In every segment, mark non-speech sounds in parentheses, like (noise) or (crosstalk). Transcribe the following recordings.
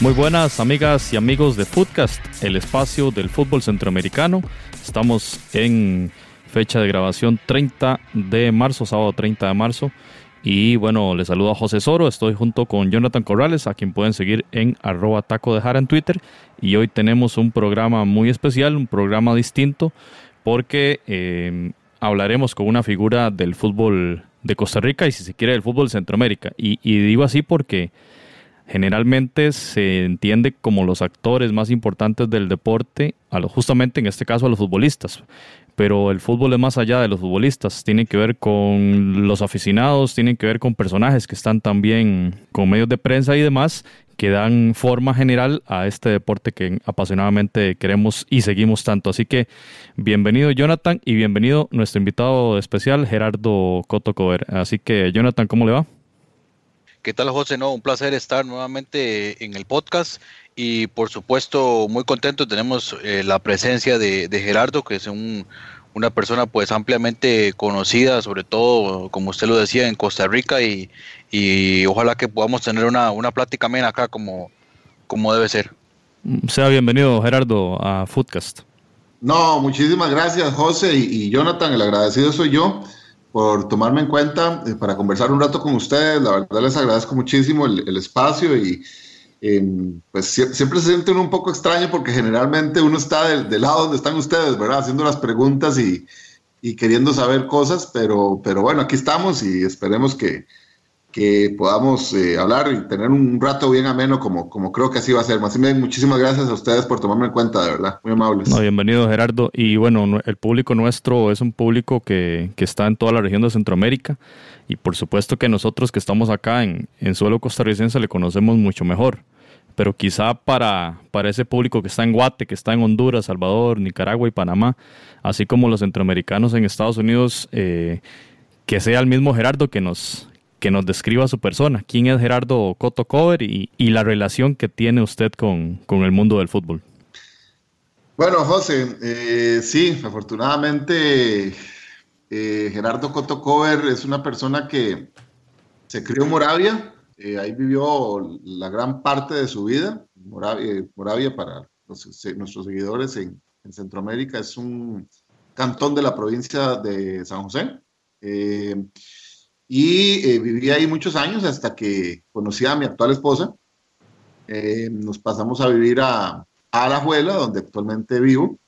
Muy buenas amigas y amigos de Footcast, el espacio del fútbol centroamericano. Estamos en fecha de grabación 30 de marzo, sábado 30 de marzo. Y bueno, les saludo a José Soro, estoy junto con Jonathan Corrales, a quien pueden seguir en arroba taco de jara en Twitter. Y hoy tenemos un programa muy especial, un programa distinto, porque eh, hablaremos con una figura del fútbol de Costa Rica y si se quiere del fútbol Centroamérica. Y digo así porque generalmente se entiende como los actores más importantes del deporte, a justamente en este caso a los futbolistas. Pero el fútbol es más allá de los futbolistas, tiene que ver con los aficionados, tiene que ver con personajes que están también con medios de prensa y demás, que dan forma general a este deporte que apasionadamente queremos y seguimos tanto. Así que bienvenido Jonathan y bienvenido nuestro invitado especial Gerardo Cotocover. Así que Jonathan, ¿cómo le va? ¿Qué tal, José? No, un placer estar nuevamente en el podcast y por supuesto muy contento tenemos eh, la presencia de, Gerardo, que es una persona pues ampliamente conocida, sobre todo, como usted lo decía, en Costa Rica y, ojalá que podamos tener una, una plática amena acá como, como debe ser. Sea bienvenido, Gerardo, a Foodcast. No, muchísimas gracias, José y, y Jonathan, el agradecido soy yo por tomarme en cuenta eh, para conversar un rato con ustedes. La verdad les agradezco muchísimo el, espacio y em, pues siempre se siente un poco extraño porque generalmente uno está del, lado donde están ustedes, ¿verdad? Haciendo las preguntas y, y, queriendo saber cosas, pero, pero bueno, aquí estamos y esperemos que, que podamos eh, hablar y tener un rato bien ameno como, como creo que así va a ser. Más bien, muchísimas gracias a ustedes por tomarme en cuenta, de verdad, muy amables. No, bienvenido Gerardo. Y bueno, el público nuestro es un público que, que, está en toda la región de Centroamérica y por supuesto que nosotros que estamos acá en, en suelo costarricense le conocemos mucho mejor. Pero quizá para, para ese público que está en Guate, que está en Honduras, Salvador, Nicaragua y Panamá, así como los centroamericanos en Estados Unidos, eh, que sea el mismo Gerardo que nos, que nos describa su persona. ¿Quién es Gerardo Coto Cover y, la relación que tiene usted con, el mundo del fútbol? Bueno, José, eh, sí, afortunadamente eh, Gerardo Coto Cover es una persona que se crió en Moravia, eh, ahí vivió la gran parte de su vida. Moravia, para nuestros seguidores en, Centroamérica es un cantón de la provincia de San José y eh, viví ahí muchos años hasta que conocí a mi actual esposa. Eh, nos pasamos a vivir a, a Alajuela, donde actualmente vivo.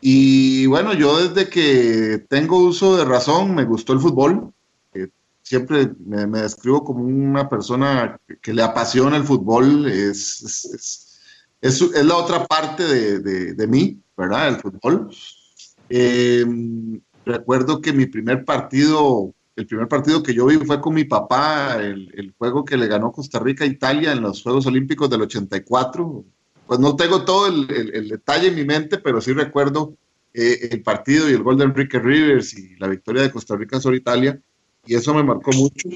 Y bueno, yo desde que tengo uso de razón me gustó el fútbol. Eh, siempre me, describo como una persona que, le apasiona el fútbol. Es, es, es, es la otra parte de, de, de, mí, ¿verdad? El fútbol. recuerdo que mi primer partido el primer partido que yo vi fue con mi papá, el, juego que le ganó Costa Rica a Italia en los Juegos Olímpicos del 84. Pues no tengo todo el, detalle en mi mente, pero sí recuerdo eh, el partido y el gol de Enrique Rivers y la victoria de Costa Rica sobre Italia, y eso me marcó mucho.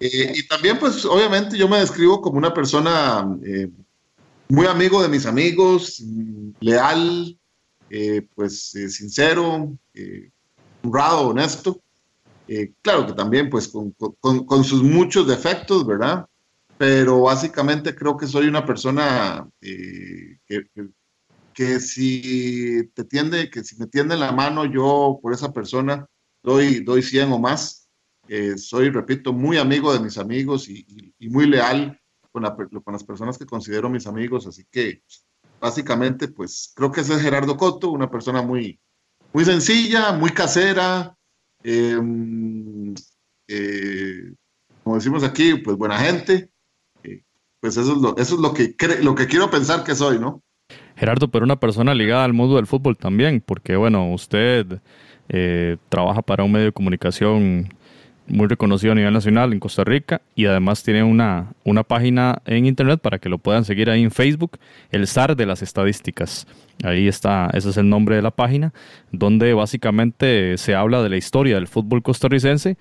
Eh, y también, pues obviamente yo me describo como una persona eh, muy amigo de mis amigos, leal, pues sincero, honrado, honesto. Eh, claro que también pues con, sus muchos defectos, ¿verdad? Pero básicamente creo que soy una persona eh, que, si te tiende, que si me tiende la mano yo por esa persona doy, doy 100 o más. Eh, soy, repito, muy amigo de mis amigos y, muy leal con, con las personas que considero mis amigos. Así que básicamente pues creo que ese es Gerardo Coto, una persona muy, muy sencilla, muy casera, Em, eh, como decimos aquí, pues buena gente. Eh, pues eso es, lo, eso es lo, que lo que quiero pensar que soy, ¿no? Gerardo, pero una persona ligada al mundo del fútbol también, porque bueno, usted eh, trabaja para un medio de comunicación muy reconocido a nivel nacional en Costa Rica y además tiene una, una página en internet para que lo puedan seguir ahí en Facebook, el SAR de las estadísticas. Ahí está, ese es el nombre de la página, donde básicamente se habla de la historia del fútbol costarricense,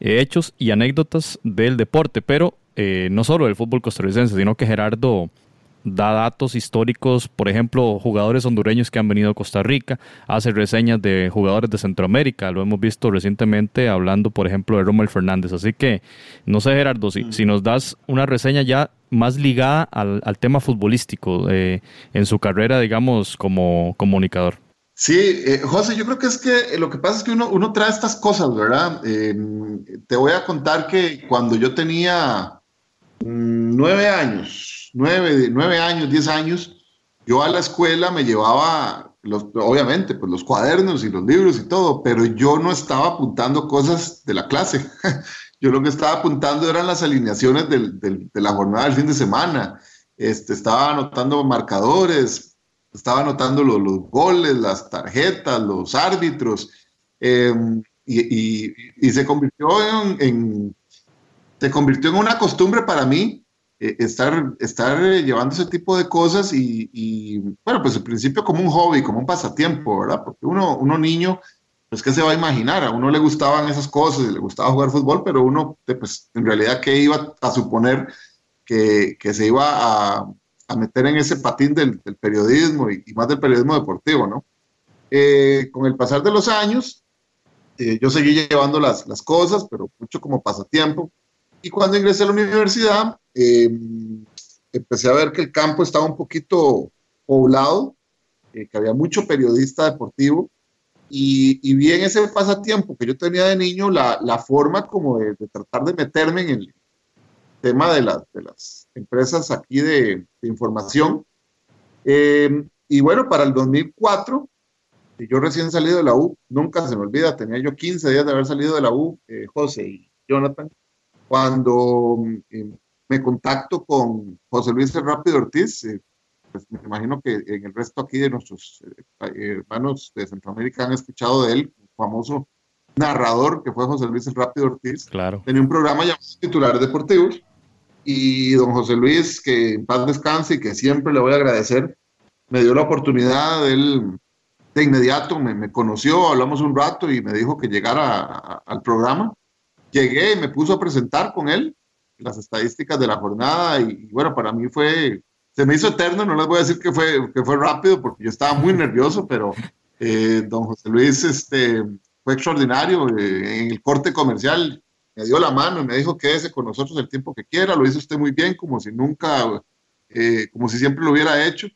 hechos y anécdotas del deporte, pero eh, no solo del fútbol costarricense, sino que Gerardo da datos históricos, por ejemplo, jugadores hondureños que han venido a Costa Rica, hace reseñas de jugadores de Centroamérica, lo hemos visto recientemente hablando, por ejemplo, de Rommel Fernández. Así que, no sé, Gerardo, si, si nos das una reseña ya más ligada al, tema futbolístico eh, en su carrera, digamos, como comunicador. Sí, eh, José, yo creo que es que lo que pasa es que uno, uno trae estas cosas, ¿verdad? Em, te voy a contar que cuando yo tenía mm, nueve años, nueve, nueve años, diez años, yo a la escuela me llevaba, los, obviamente, pues los cuadernos y los libros y todo, pero yo no estaba apuntando cosas de la clase. (laughs) yo lo que estaba apuntando eran las alineaciones de la jornada del fin de semana. Este, estaba anotando marcadores, estaba anotando los, los goles, las tarjetas, los árbitros, em, y, y, se convirtió en, se convirtió en una costumbre para mí eh, estar, estar llevando ese tipo de cosas y, bueno, pues al principio como un hobby, como un pasatiempo, ¿verdad? Porque uno, uno niño, pues qué se va a imaginar, a uno le gustaban esas cosas, le gustaba jugar fútbol, pero uno, pues en realidad, ¿qué iba a suponer que, que se iba a, a meter en ese patín del, periodismo y, más del periodismo deportivo, ¿no? Eh, con el pasar de los años, eh, yo seguí llevando las, las, cosas, pero mucho como pasatiempo. Y cuando ingresé a la universidad, em, empecé a ver que el campo estaba un poquito poblado, eh, que había mucho periodista deportivo, y, y, vi en ese pasatiempo que yo tenía de niño la, la forma como de, de, tratar de meterme en el, tema de, de las empresas aquí de, información. Eh, y bueno, para el 2004, yo recién salido de la U, nunca se me olvida, tenía yo 15 días de haber salido de la U, eh, José y Jonathan, cuando eh, me contacto con José Luis Rápido Ortiz, pues me imagino que en el resto aquí de nuestros hermanos de Centroamérica han escuchado de él, famoso narrador que fue José Luis Rápido Ortiz. Claro. Tenía un programa llamado Titulares Deportivos y don José Luis, que en paz descanse y que siempre le voy a agradecer, me dio la oportunidad, él de inmediato me, me conoció, hablamos un rato y me dijo que llegara al programa. Llegué y me puso a presentar con él las estadísticas de la jornada y, bueno, para mí fue, se me hizo eterno, no les voy a decir que fue, que fue rápido porque yo estaba muy nervioso, pero eh, don José Luis este, fue extraordinario eh, en el corte comercial me dio la mano y me dijo quédese con nosotros el tiempo que quiera, lo hizo usted muy bien, como si nunca, eh, como si siempre lo hubiera hecho.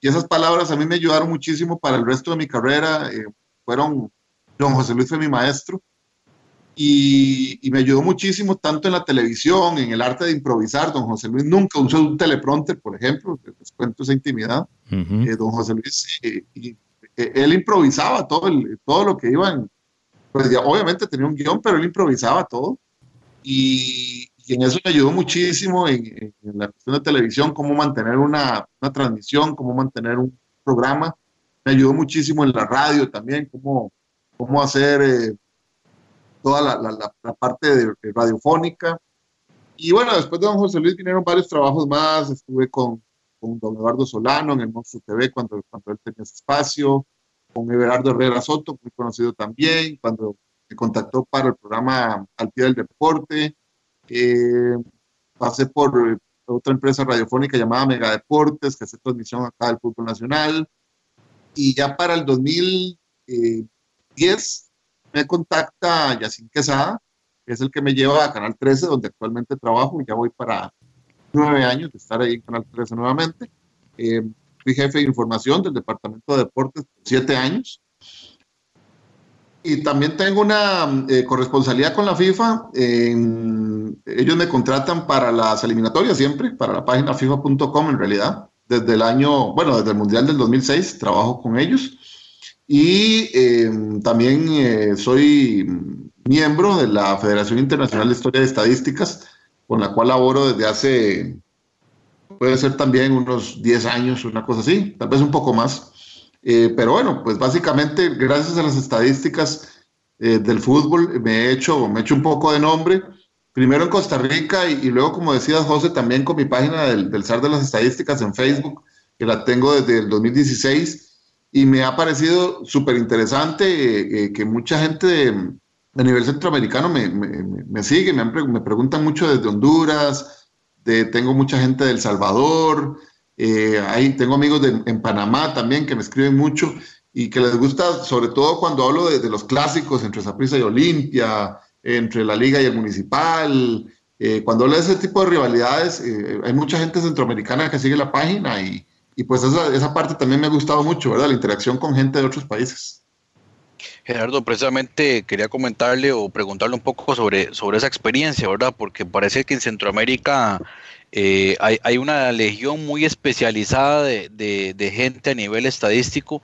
Y esas palabras a mí me ayudaron muchísimo para el resto de mi carrera. Eh, fueron, don José Luis fue mi maestro y, y, me ayudó muchísimo tanto en la televisión, en el arte de improvisar. Don José Luis nunca usó un teleprompter, por ejemplo, les cuento esa intimidad. Eh, don José Luis, y, él improvisaba todo, el, todo lo que iba en, pues ya, obviamente tenía un guion, pero él improvisaba todo y, en eso me ayudó muchísimo en, la cuestión de televisión, cómo mantener una, una, transmisión, cómo mantener un programa. Me ayudó muchísimo en la radio también, cómo, cómo hacer eh, toda la, la, parte de, radiofónica. Y bueno, después de don José Luis vinieron varios trabajos más. Estuve con, con don Eduardo Solano en el Monstruo TV cuando, cuando él tenía ese espacio, con Everardo Herrera Soto, muy conocido también, cuando me contactó para el programa Al Pie del Deporte. Eh, pasé por eh, otra empresa radiofónica llamada Mega Deportes, que hace transmisión acá del fútbol nacional. Y ya para el 2010 me contacta Yacine Quesada, que es el que me lleva a Canal 13, donde actualmente trabajo. y Ya voy para nueve años de estar ahí en Canal 13 nuevamente. Eh, fui jefe de información del Departamento de Deportes por siete años y también tengo una eh, corresponsalía con la FIFA. ellos me contratan para las eliminatorias siempre, para la página FIFA.com en realidad. Desde el año, bueno, desde el Mundial del 2006 trabajo con ellos. Y em, también eh, soy miembro de la Federación Internacional de Historia de Estadísticas, con la cual laboro desde hace, puede ser también unos 10 años, una cosa así, tal vez un poco más. Eh, pero bueno, pues básicamente gracias a las estadísticas eh, del fútbol me he, hecho, me he hecho un poco de nombre, primero en Costa Rica y, luego, como decías José, también con mi página del, del SAR de las Estadísticas en Facebook, que la tengo desde el 2016 y me ha parecido súper interesante eh, que mucha gente a nivel centroamericano me, me, me sigue, me, me, preguntan mucho desde Honduras, de, tengo mucha gente del Salvador, Eh, ahí tengo amigos en Panamá también que me escriben mucho y que les gusta, sobre todo cuando hablo de, los clásicos entre Zaprisa y Olimpia, entre la Liga y el Municipal. Eh, cuando hablo de ese tipo de rivalidades, eh, hay mucha gente centroamericana que sigue la página y, y pues esa, esa, parte también me ha gustado mucho, ¿verdad? La interacción con gente de otros países. Gerardo, precisamente quería comentarle o preguntarle un poco sobre, sobre esa experiencia, ¿verdad? Porque parece que en Centroamérica eh, hay, una legión muy especializada de, gente a nivel estadístico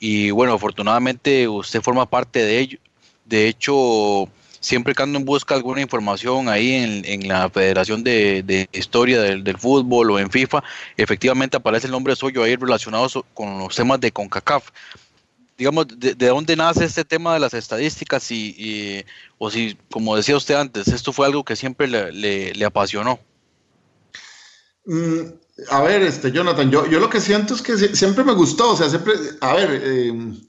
y bueno, afortunadamente usted forma parte de ello. De hecho, siempre que ando en busca de alguna información ahí en, la Federación de, Historia del, Fútbol o en FIFA, efectivamente aparece el nombre suyo ahí relacionado con los temas de CONCACAF. Digamos, de, dónde nace este tema de las estadísticas y, o si, como decía usted antes, esto fue algo que siempre le apasionó. Mm, a ver, este, Jonathan, yo, yo lo que siento es que siempre me gustó, o sea, siempre, a ver, em,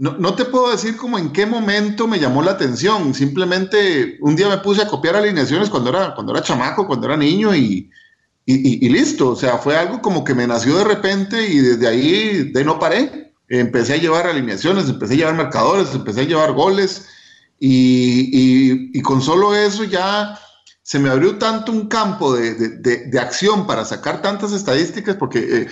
no, te puedo decir como en qué momento me llamó la atención, simplemente un día me puse a copiar alineaciones cuando era, cuando era chamaco, cuando era niño y, y, listo, o sea, fue algo como que me nació de repente y desde ahí de no paré, empecé a llevar alineaciones, empecé a llevar marcadores, empecé a llevar goles y, y con solo eso ya se me abrió tanto un campo de, acción para sacar tantas estadísticas, porque eh,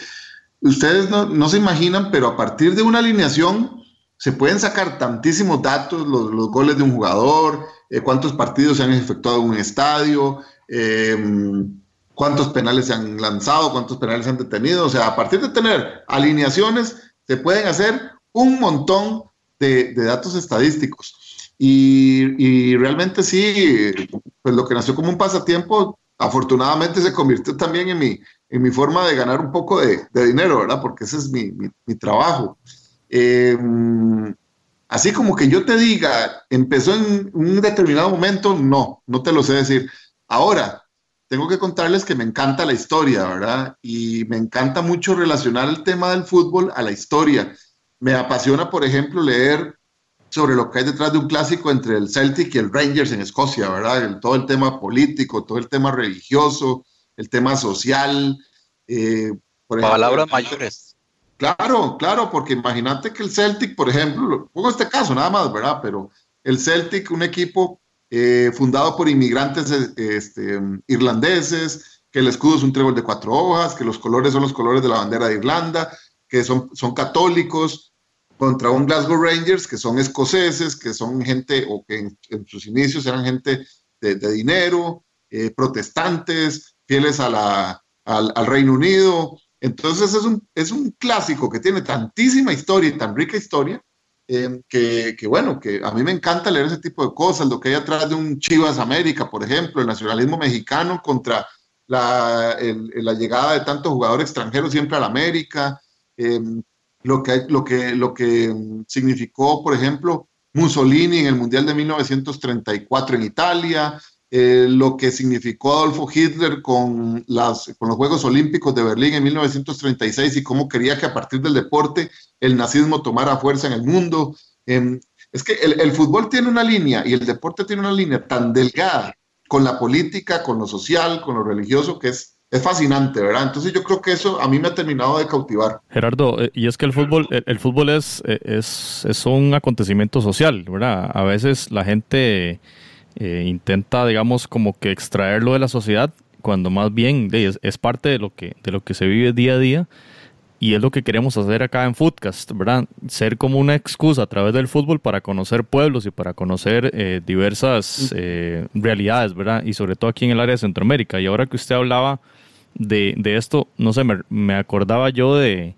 ustedes no, se imaginan, pero a partir de una alineación se pueden sacar tantísimos datos, los, goles de un jugador, eh, cuántos partidos se han efectuado en un estadio, em, cuántos penales se han lanzado, cuántos penales se han detenido. O sea, a partir de tener alineaciones, se pueden hacer un montón de datos estadísticos. Y, realmente sí, pues lo que nació como un pasatiempo, afortunadamente se convirtió también en mi, en mi forma de ganar un poco de, dinero, ¿verdad? Porque ese es mi, mi, trabajo. Em, así como que yo te diga, empezó en un determinado momento, no, no te lo sé decir. Ahora, tengo que contarles que me encanta la historia, ¿verdad? Y me encanta mucho relacionar el tema del fútbol a la historia. Me apasiona, por ejemplo, leer sobre lo que hay detrás de un clásico entre el Celtic y el Rangers en Escocia, ¿verdad? todo el tema político, todo el tema religioso, el tema social. Eh, Palabras mayores. Claro, claro, porque imagínate que el Celtic, por ejemplo, pongo este caso nada más, ¿verdad? Pero el Celtic, un equipo eh, fundado por inmigrantes este, irlandeses, que el escudo es un trébol de cuatro hojas, que los colores son los colores de la bandera de Irlanda, que son, son católicos, contra un Glasgow Rangers que son escoceses, que son gente, o que en, sus inicios eran gente de, dinero, eh, protestantes, fieles a la, al, Reino Unido. Entonces es un, es un clásico que tiene tantísima historia y tan rica historia, em, que, bueno, que a mí me encanta leer ese tipo de cosas, lo que hay atrás de un Chivas América, por ejemplo, el nacionalismo mexicano contra la, la llegada de tantos jugadores extranjeros siempre a la América, eh, lo que, lo que, lo que significó, por ejemplo, Mussolini en el Mundial de 1934 en Italia, eh, lo que significó Adolfo Hitler con, las, con los Juegos Olímpicos de Berlín en 1936 y cómo quería que a partir del deporte el nazismo tomara fuerza en el mundo. Em, es que el, el, fútbol tiene una línea y el deporte tiene una línea tan delgada con la política, con lo social, con lo religioso, que es es fascinante, ¿verdad? Entonces yo creo que eso a mí me ha terminado de cautivar. Gerardo, eh, y es que el fútbol, el, fútbol es, eh, es, es, un acontecimiento social, ¿verdad? A veces la gente eh, intenta, digamos, como que extraerlo de la sociedad, cuando más bien es, es, parte de lo, que, de lo que se vive día a día. Y es lo que queremos hacer acá en Footcast, ¿verdad? Ser como una excusa a través del fútbol para conocer pueblos y para conocer diversas realidades, ¿verdad? Y sobre todo aquí en el área de Centroamérica. Y ahora que usted hablaba de, de esto, no sé, me, acordaba yo de,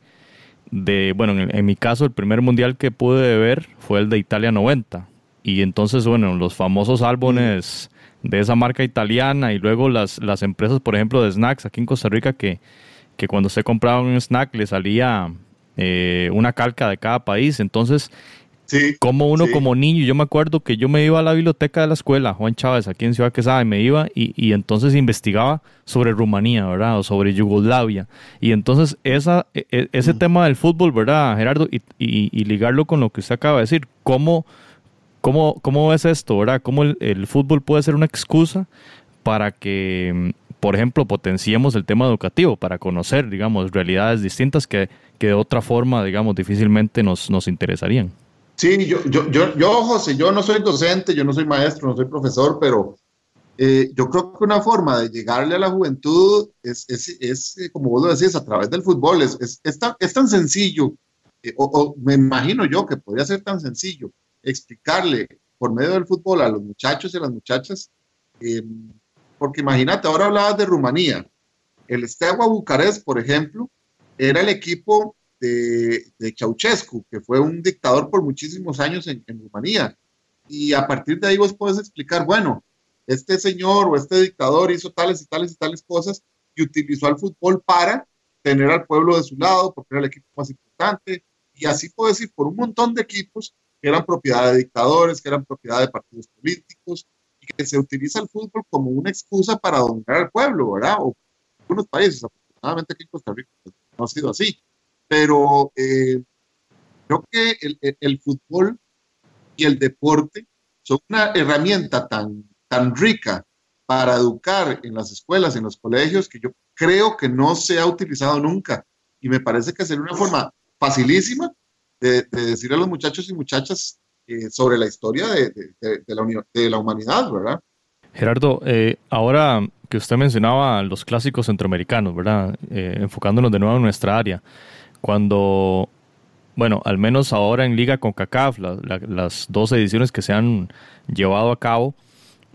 de bueno, en, mi caso el primer mundial que pude ver fue el de Italia 90. Y entonces, bueno, los famosos álbumes de esa marca italiana y luego las, las empresas, por ejemplo, de snacks aquí en Costa Rica que, que cuando se compraba un snack le salía eh, una calca de cada país. Entonces, como uno como niño, yo me acuerdo que yo me iba a la biblioteca de la escuela, Juan Chávez, aquí en Ciudad Quesada, y me iba y, y entonces investigaba sobre Rumanía, ¿verdad? O sobre Yugoslavia. Y entonces esa, e, e, ese mm. tema del fútbol, ¿verdad, Gerardo? Y, y, ligarlo con lo que usted acaba de decir, ¿cómo, cómo, cómo ves esto, ¿verdad? ¿Cómo el, el fútbol puede ser una excusa para que por ejemplo, potenciemos el tema educativo para conocer, digamos, realidades distintas que, que de otra forma, digamos, difícilmente nos, nos interesarían. Sí, yo, yo, yo, yo, José, yo no soy docente, yo no soy maestro, no soy profesor, pero eh, yo creo que una forma de llegarle a la juventud es, es, es eh, como vos lo decís, a través del fútbol. Es, es, es tan, tan, sencillo, eh, o, o, me imagino yo que podría ser tan sencillo explicarle por medio del fútbol a los muchachos y las muchachas, eh, porque imagínate, ahora hablabas de Rumanía. El Steaua Bucarest, por ejemplo, era el equipo de, de, Ceausescu, que fue un dictador por muchísimos años en, en Rumanía. Y a partir de ahí vos puedes explicar, bueno, este señor o este dictador hizo tales y tales y tales cosas y utilizó al fútbol para tener al pueblo de su lado, porque era el equipo más importante. Y así puedo decir, por un montón de equipos que eran propiedad de dictadores, que eran propiedad de partidos políticos, y que se utiliza el fútbol como una excusa para dominar al pueblo, ¿verdad? O en algunos países, afortunadamente aquí en Costa Rica pues, no ha sido así. Pero eh, creo que el, el, el, fútbol y el deporte son una herramienta tan, tan rica para educar en las escuelas, en los colegios, que yo creo que no se ha utilizado nunca. Y me parece que sería una forma facilísima de, de decir a los muchachos y muchachas eh, sobre la historia de, la humanidad, ¿verdad? Gerardo, eh, ahora que usted mencionaba los clásicos centroamericanos, ¿verdad? Eh, enfocándonos de nuevo en nuestra área, cuando, bueno, al menos ahora en Liga con CACAF, la, la, las dos ediciones que se han llevado a cabo,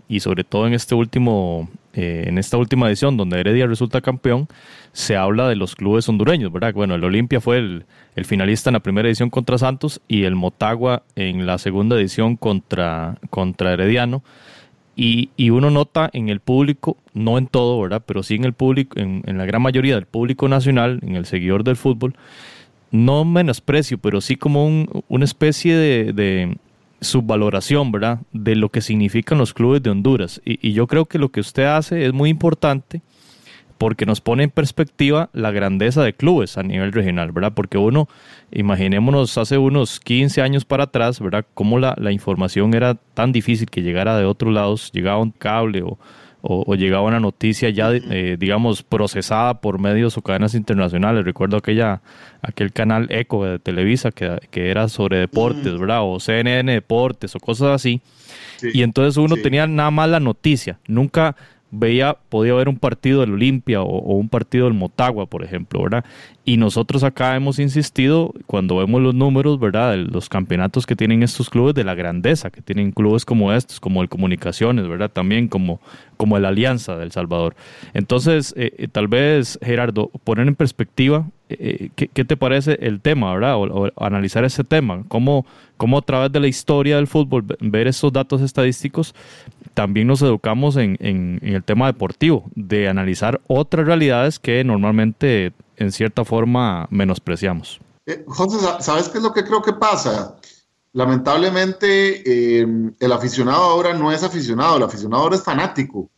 y sobre todo en este último eh, en esta última edición donde Heredia resulta campeón se habla de los clubes hondureños verdad bueno el Olimpia fue el, el, finalista en la primera edición contra Santos y el Motagua en la segunda edición contra contra Herediano. Y, y uno nota en el público no en todo verdad pero sí en el público en, en la gran mayoría del público nacional en el seguidor del fútbol no menosprecio pero sí como un, una especie de, de subvaloración, ¿verdad? De lo que significan los clubes de Honduras. Y, y, yo creo que lo que usted hace es muy importante porque nos pone en perspectiva la grandeza de clubes a nivel regional, ¿verdad? Porque uno, imaginémonos hace unos 15 años para atrás, ¿verdad? Cómo la, la información era tan difícil que llegara de otros lados, llegaba un cable o, o, o llegaba una noticia ya, eh, digamos, procesada por medios o cadenas internacionales. Recuerdo aquella, aquel canal Eco de Televisa que, que era sobre deportes, mm. ¿verdad? O CNN Deportes o cosas así. Sí, y entonces uno sí. tenía nada más la noticia, nunca veía, podía ver un partido del Olimpia o, o, un partido del Motagua, por ejemplo, ¿verdad? Y nosotros acá hemos insistido, cuando vemos los números, ¿verdad? De los campeonatos que tienen estos clubes, de la grandeza que tienen clubes como estos, como el Comunicaciones, ¿verdad? También como, como el Alianza del Salvador. Entonces, eh, eh, tal vez, Gerardo, poner en perspectiva, eh, ¿qué, ¿qué, te parece el tema, ¿verdad? O, analizar ese tema, cómo, cómo a través de la historia del fútbol, ver esos datos estadísticos, también nos educamos en, en, el tema deportivo, de analizar otras realidades que normalmente en cierta forma menospreciamos. José, ¿sabes qué es lo que creo que pasa? Lamentablemente eh, el aficionado ahora no es aficionado, el aficionado ahora es fanático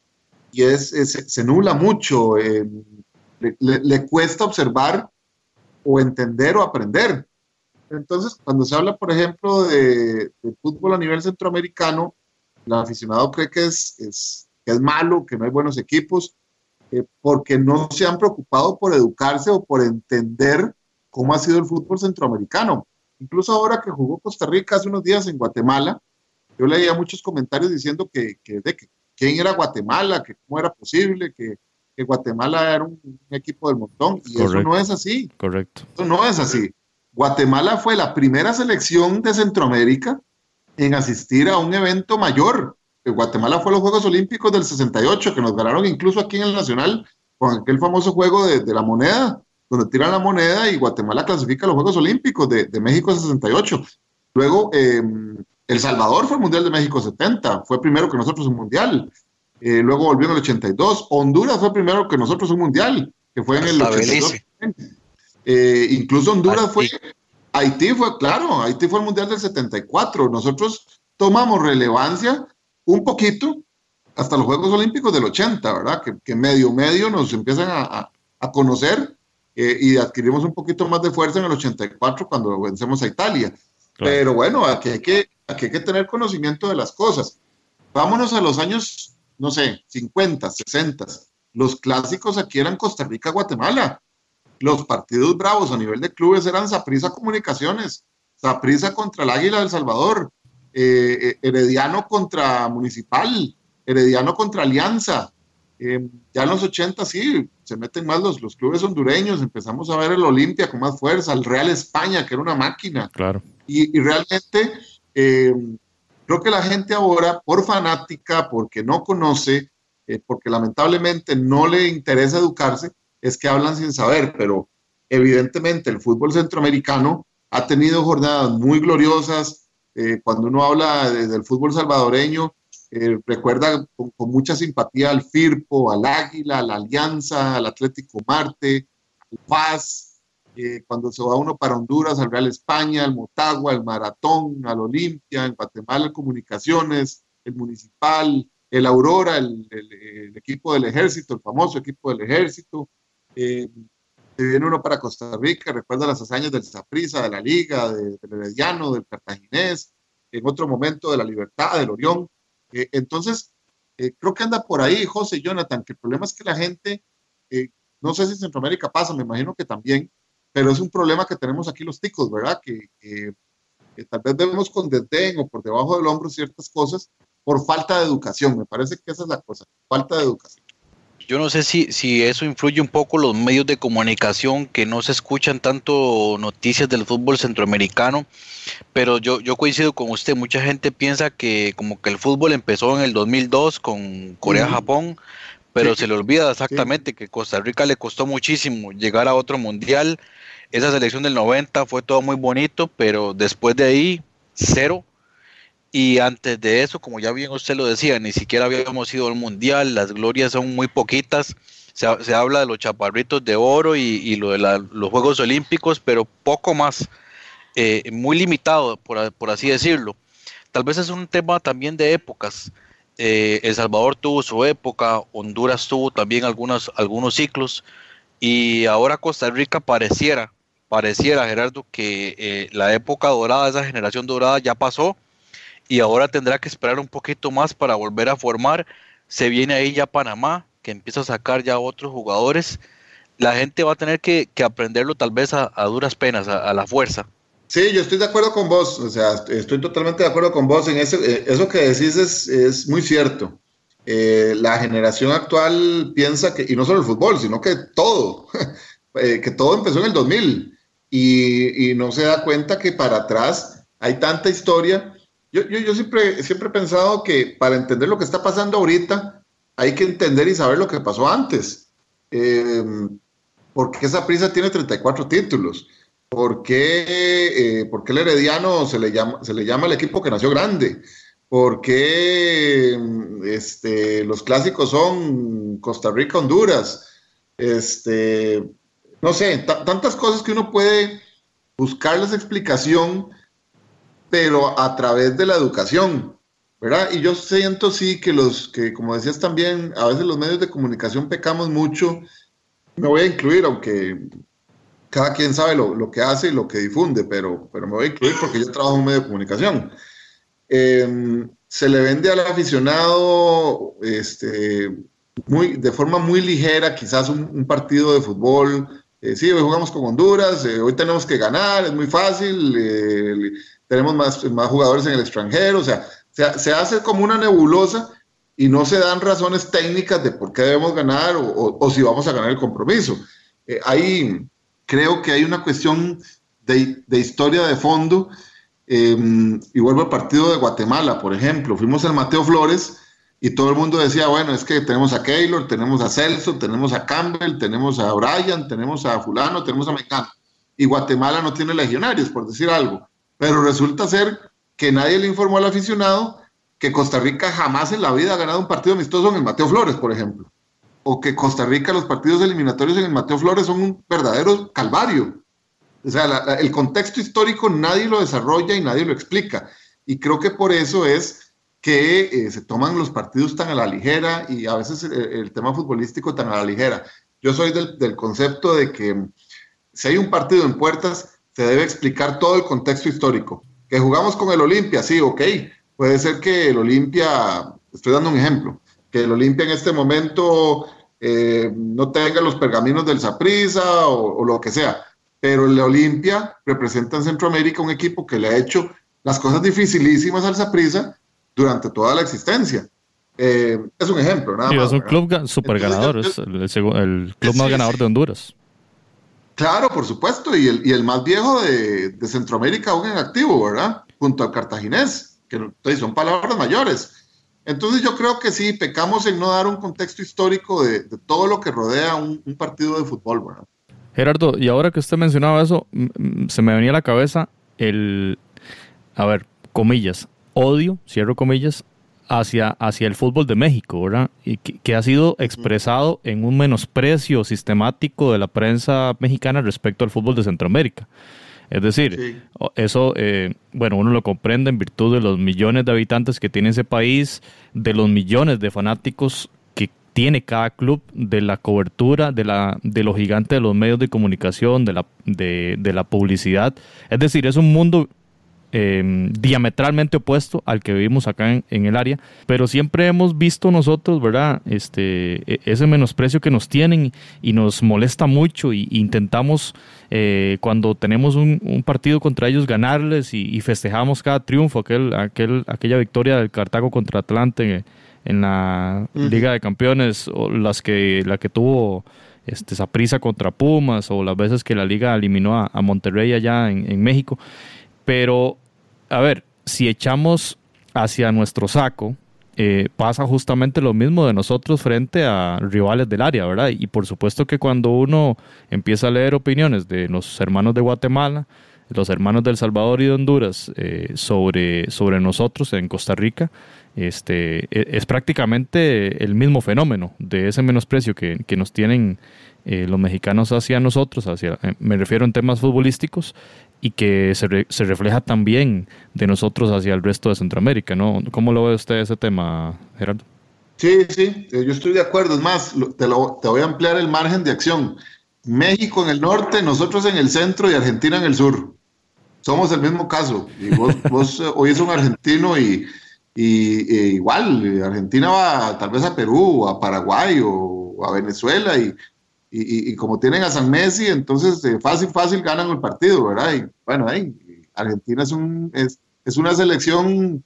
y es, se nula mucho, eh, le, cuesta observar o entender o aprender. Entonces, cuando se habla, por ejemplo, de, fútbol a nivel centroamericano, el aficionado cree que es, es, es malo, que no hay buenos equipos, eh, porque no se han preocupado por educarse o por entender cómo ha sido el fútbol centroamericano. Incluso ahora que jugó Costa Rica hace unos días en Guatemala, yo leía muchos comentarios diciendo que, que de que quién era Guatemala, que cómo era posible, que, que Guatemala era un, un, equipo del montón, y Correcto. eso no es así. Correcto. Eso no es así. Guatemala fue la primera selección de Centroamérica en asistir a un evento mayor. Guatemala fue a los Juegos Olímpicos del 68, que nos ganaron incluso aquí en el Nacional, con aquel famoso juego de, de la moneda, donde tiran la moneda y Guatemala clasifica a los Juegos Olímpicos de, de México 68. Luego, eh, El Salvador fue el Mundial de México 70, fue primero que nosotros un Mundial. Eh, luego volvió en el 82. Honduras fue primero que nosotros un Mundial, que fue en el 82. Eh, incluso Honduras Haití. fue... Haití fue, claro, Haití fue el Mundial del 74. Nosotros tomamos relevancia un poquito hasta los Juegos Olímpicos del 80, ¿verdad? Que, que medio, medio nos empiezan a, a, a conocer eh, y adquirimos un poquito más de fuerza en el 84 cuando vencemos a Italia. Claro. Pero bueno, aquí hay, que, aquí hay que tener conocimiento de las cosas. Vámonos a los años, no sé, 50, 60. los clásicos aquí eran Costa Rica-Guatemala. Los partidos bravos a nivel de clubes eran Saprisa Comunicaciones, Saprisa contra el Águila del Salvador, eh, eh, Herediano contra Municipal, Herediano contra Alianza. Eh, ya en los 80 sí, se meten más los, los clubes hondureños, empezamos a ver el Olimpia con más fuerza, el Real España, que era una máquina. Claro. Y, y realmente creo que la gente ahora, por fanática, porque no conoce, porque lamentablemente no le interesa educarse, es que hablan sin saber, pero evidentemente el fútbol centroamericano ha tenido jornadas muy gloriosas, eh, cuando uno habla del fútbol salvadoreño, eh, recuerda con, mucha simpatía al Firpo, al Águila, a la Alianza, al Atlético Marte, al Paz, eh, cuando se va uno para Honduras, al Real España, al Motagua, al Maratón, al Olimpia, en Guatemala, Comunicaciones, el Municipal, el Aurora, el, equipo del ejército, el famoso equipo del ejército. se viene uno para Costa Rica, recuerda las hazañas del Zaprisa, de la Liga, del Herediano, del Cartaginés, en otro momento de la Libertad, del Orión. Eh, entonces, eh, creo que anda por ahí, José y Jonathan, que el problema es que la gente, eh, no sé si en Centroamérica pasa, me imagino que también, pero es un problema que tenemos aquí los ticos, ¿verdad? Que, tal vez vemos con desdén o por debajo del hombro ciertas cosas por falta de educación. Me parece que esa es la cosa, falta de educación. Yo no sé si, si eso influye un poco los medios de comunicación que no se escuchan tanto noticias del fútbol centroamericano, pero yo, yo coincido con usted, mucha gente piensa que como que el fútbol empezó en el 2002 con Corea-Japón, pero se le olvida exactamente que Costa Rica le costó muchísimo llegar a otro mundial. Esa selección del 90 fue todo muy bonito, pero después de ahí, cero y antes de eso, como ya bien usted lo decía, ni siquiera habíamos ido al mundial, las glorias son muy poquitas. Se, habla de los chaparritos de oro y, lo de los Juegos Olímpicos, pero poco más, eh, muy limitado, por, así decirlo. Tal vez es un tema también de épocas. Eh, El Salvador tuvo su época, Honduras tuvo también algunos, algunos ciclos, y ahora Costa Rica pareciera, pareciera, Gerardo, que eh, la época dorada, esa generación dorada ya pasó y ahora tendrá que esperar un poquito más para volver a formar. Se viene ahí ya Panamá, que empieza a sacar ya otros jugadores. La gente va a tener que, aprenderlo tal vez a, duras penas, a, la fuerza. Sí, yo estoy de acuerdo con vos, o sea, estoy totalmente de acuerdo con vos en ese, eh, eso que decís es, es muy cierto. Eh, la generación actual piensa que, y no solo el fútbol, sino que todo, (laughs) eh, que todo empezó en el 2000 y, y, no se da cuenta que para atrás hay tanta historia yo, yo, siempre, siempre he pensado que para entender lo que está pasando ahorita, hay que entender y saber lo que pasó antes. Eh, ¿Por qué esa prisa tiene 34 títulos? ¿Por qué, eh, el Herediano se le, llama, se le llama el equipo que nació grande? ¿Por qué este, los clásicos son Costa Rica, Honduras? Este, no sé, tantas cosas que uno puede buscarles explicación pero a través de la educación, ¿verdad? Y yo siento sí que los que, como decías también, a veces los medios de comunicación pecamos mucho, me voy a incluir, aunque cada quien sabe lo, que hace y lo que difunde, pero, pero me voy a incluir porque yo trabajo en un medio de comunicación. Em, se le vende al aficionado este, muy, de forma muy ligera, quizás un, partido de fútbol. Eh, sí, hoy jugamos con Honduras, eh, hoy tenemos que ganar, es muy fácil. Tenemos más, más jugadores en el extranjero, o sea, se, hace como una nebulosa y no se dan razones técnicas de por qué debemos ganar o, si vamos a ganar el compromiso. Eh, ahí creo que hay una cuestión de, historia de fondo. Em, y vuelvo al partido de Guatemala, por ejemplo. Fuimos al Mateo Flores y todo el mundo decía, bueno, es que tenemos a Keylor, tenemos a Celso, tenemos a Campbell, tenemos a Brian, tenemos a fulano, tenemos a Mecano. Y Guatemala no tiene legionarios, por decir algo. Pero resulta ser que nadie le informó al aficionado que Costa Rica jamás en la vida ha ganado un partido amistoso en el Mateo Flores, por ejemplo. O que Costa Rica, los partidos eliminatorios en el Mateo Flores son un verdadero calvario. O sea, el contexto histórico nadie lo desarrolla y nadie lo explica. Y creo que por eso es que eh, se toman los partidos tan a la ligera y a veces el, tema futbolístico tan a la ligera. Yo soy del concepto de que si hay un partido en puertas, se debe explicar todo el contexto histórico. Que jugamos con el Olimpia, sí, ok. Puede ser que el Olimpia, estoy dando un ejemplo, que el Olimpia en este momento eh, no tenga los pergaminos del Saprisa o, lo que sea. Pero el Olimpia representa en Centroamérica un equipo que le ha hecho las cosas dificilísimas al Saprisa durante toda la existencia. Eh, es un ejemplo, nada Es un club super ganador, es el, club más ganador de Honduras. Claro, por supuesto, y el, y el más viejo de, de, Centroamérica aún en activo, ¿verdad? Junto al cartaginés, que son palabras mayores. Entonces yo creo que sí, pecamos en no dar un contexto histórico de, todo lo que rodea un, partido de fútbol, ¿verdad? Gerardo, y ahora que usted mencionaba eso, se me venía a la cabeza el, a ver, comillas, odio, cierro comillas, hacia, hacia el fútbol de México, ¿verdad? Y que, ha sido expresado en un menosprecio sistemático de la prensa mexicana respecto al fútbol de Centroamérica. Es decir, eso, eh, bueno, uno lo comprende en virtud de los millones de habitantes que tiene ese país, de los millones de fanáticos que tiene cada club, de la cobertura, de, la, de los gigantes de los medios de comunicación, de la, de, de la publicidad. Es decir, es un mundo Em, diametralmente opuesto al que vivimos acá en, el área, pero siempre hemos visto nosotros, ¿verdad? Este, e, ese menosprecio que nos tienen y nos molesta mucho y, intentamos eh, cuando tenemos un, partido contra ellos ganarles y, festejamos cada triunfo, aquel, aquel, aquella victoria del Cartago contra Atlante en, la Liga de Campeones, o las que, la que tuvo este, prisa contra Pumas, o las veces que la liga eliminó a, Monterrey allá en, en México. Pero, a ver, si echamos hacia nuestro saco, eh, pasa justamente lo mismo de nosotros frente a rivales del área, ¿verdad? Y por supuesto que cuando uno empieza a leer opiniones de los hermanos de Guatemala, los hermanos de El Salvador y de Honduras eh, sobre, sobre nosotros en Costa Rica, este, e, es prácticamente el mismo fenómeno de ese menosprecio que, que nos tienen eh, los mexicanos hacia nosotros, hacia, me refiero en temas futbolísticos, y que se, se, refleja también de nosotros hacia el resto de Centroamérica, ¿no? ¿Cómo lo ve usted ese tema, Gerardo? Sí, sí, eh, yo estoy de acuerdo. Es más, te, lo, te voy a ampliar el margen de acción. México en el norte, nosotros en el centro y Argentina en el sur. Somos el mismo caso. Y vos, (laughs) vos eh, hoy es un argentino y, y e igual, Argentina va tal vez a Perú, a Paraguay o a Venezuela y y, como tienen a San Messi, entonces eh, fácil, fácil ganan el partido, ¿verdad? Y bueno, ahí, Argentina es, un, es, es una selección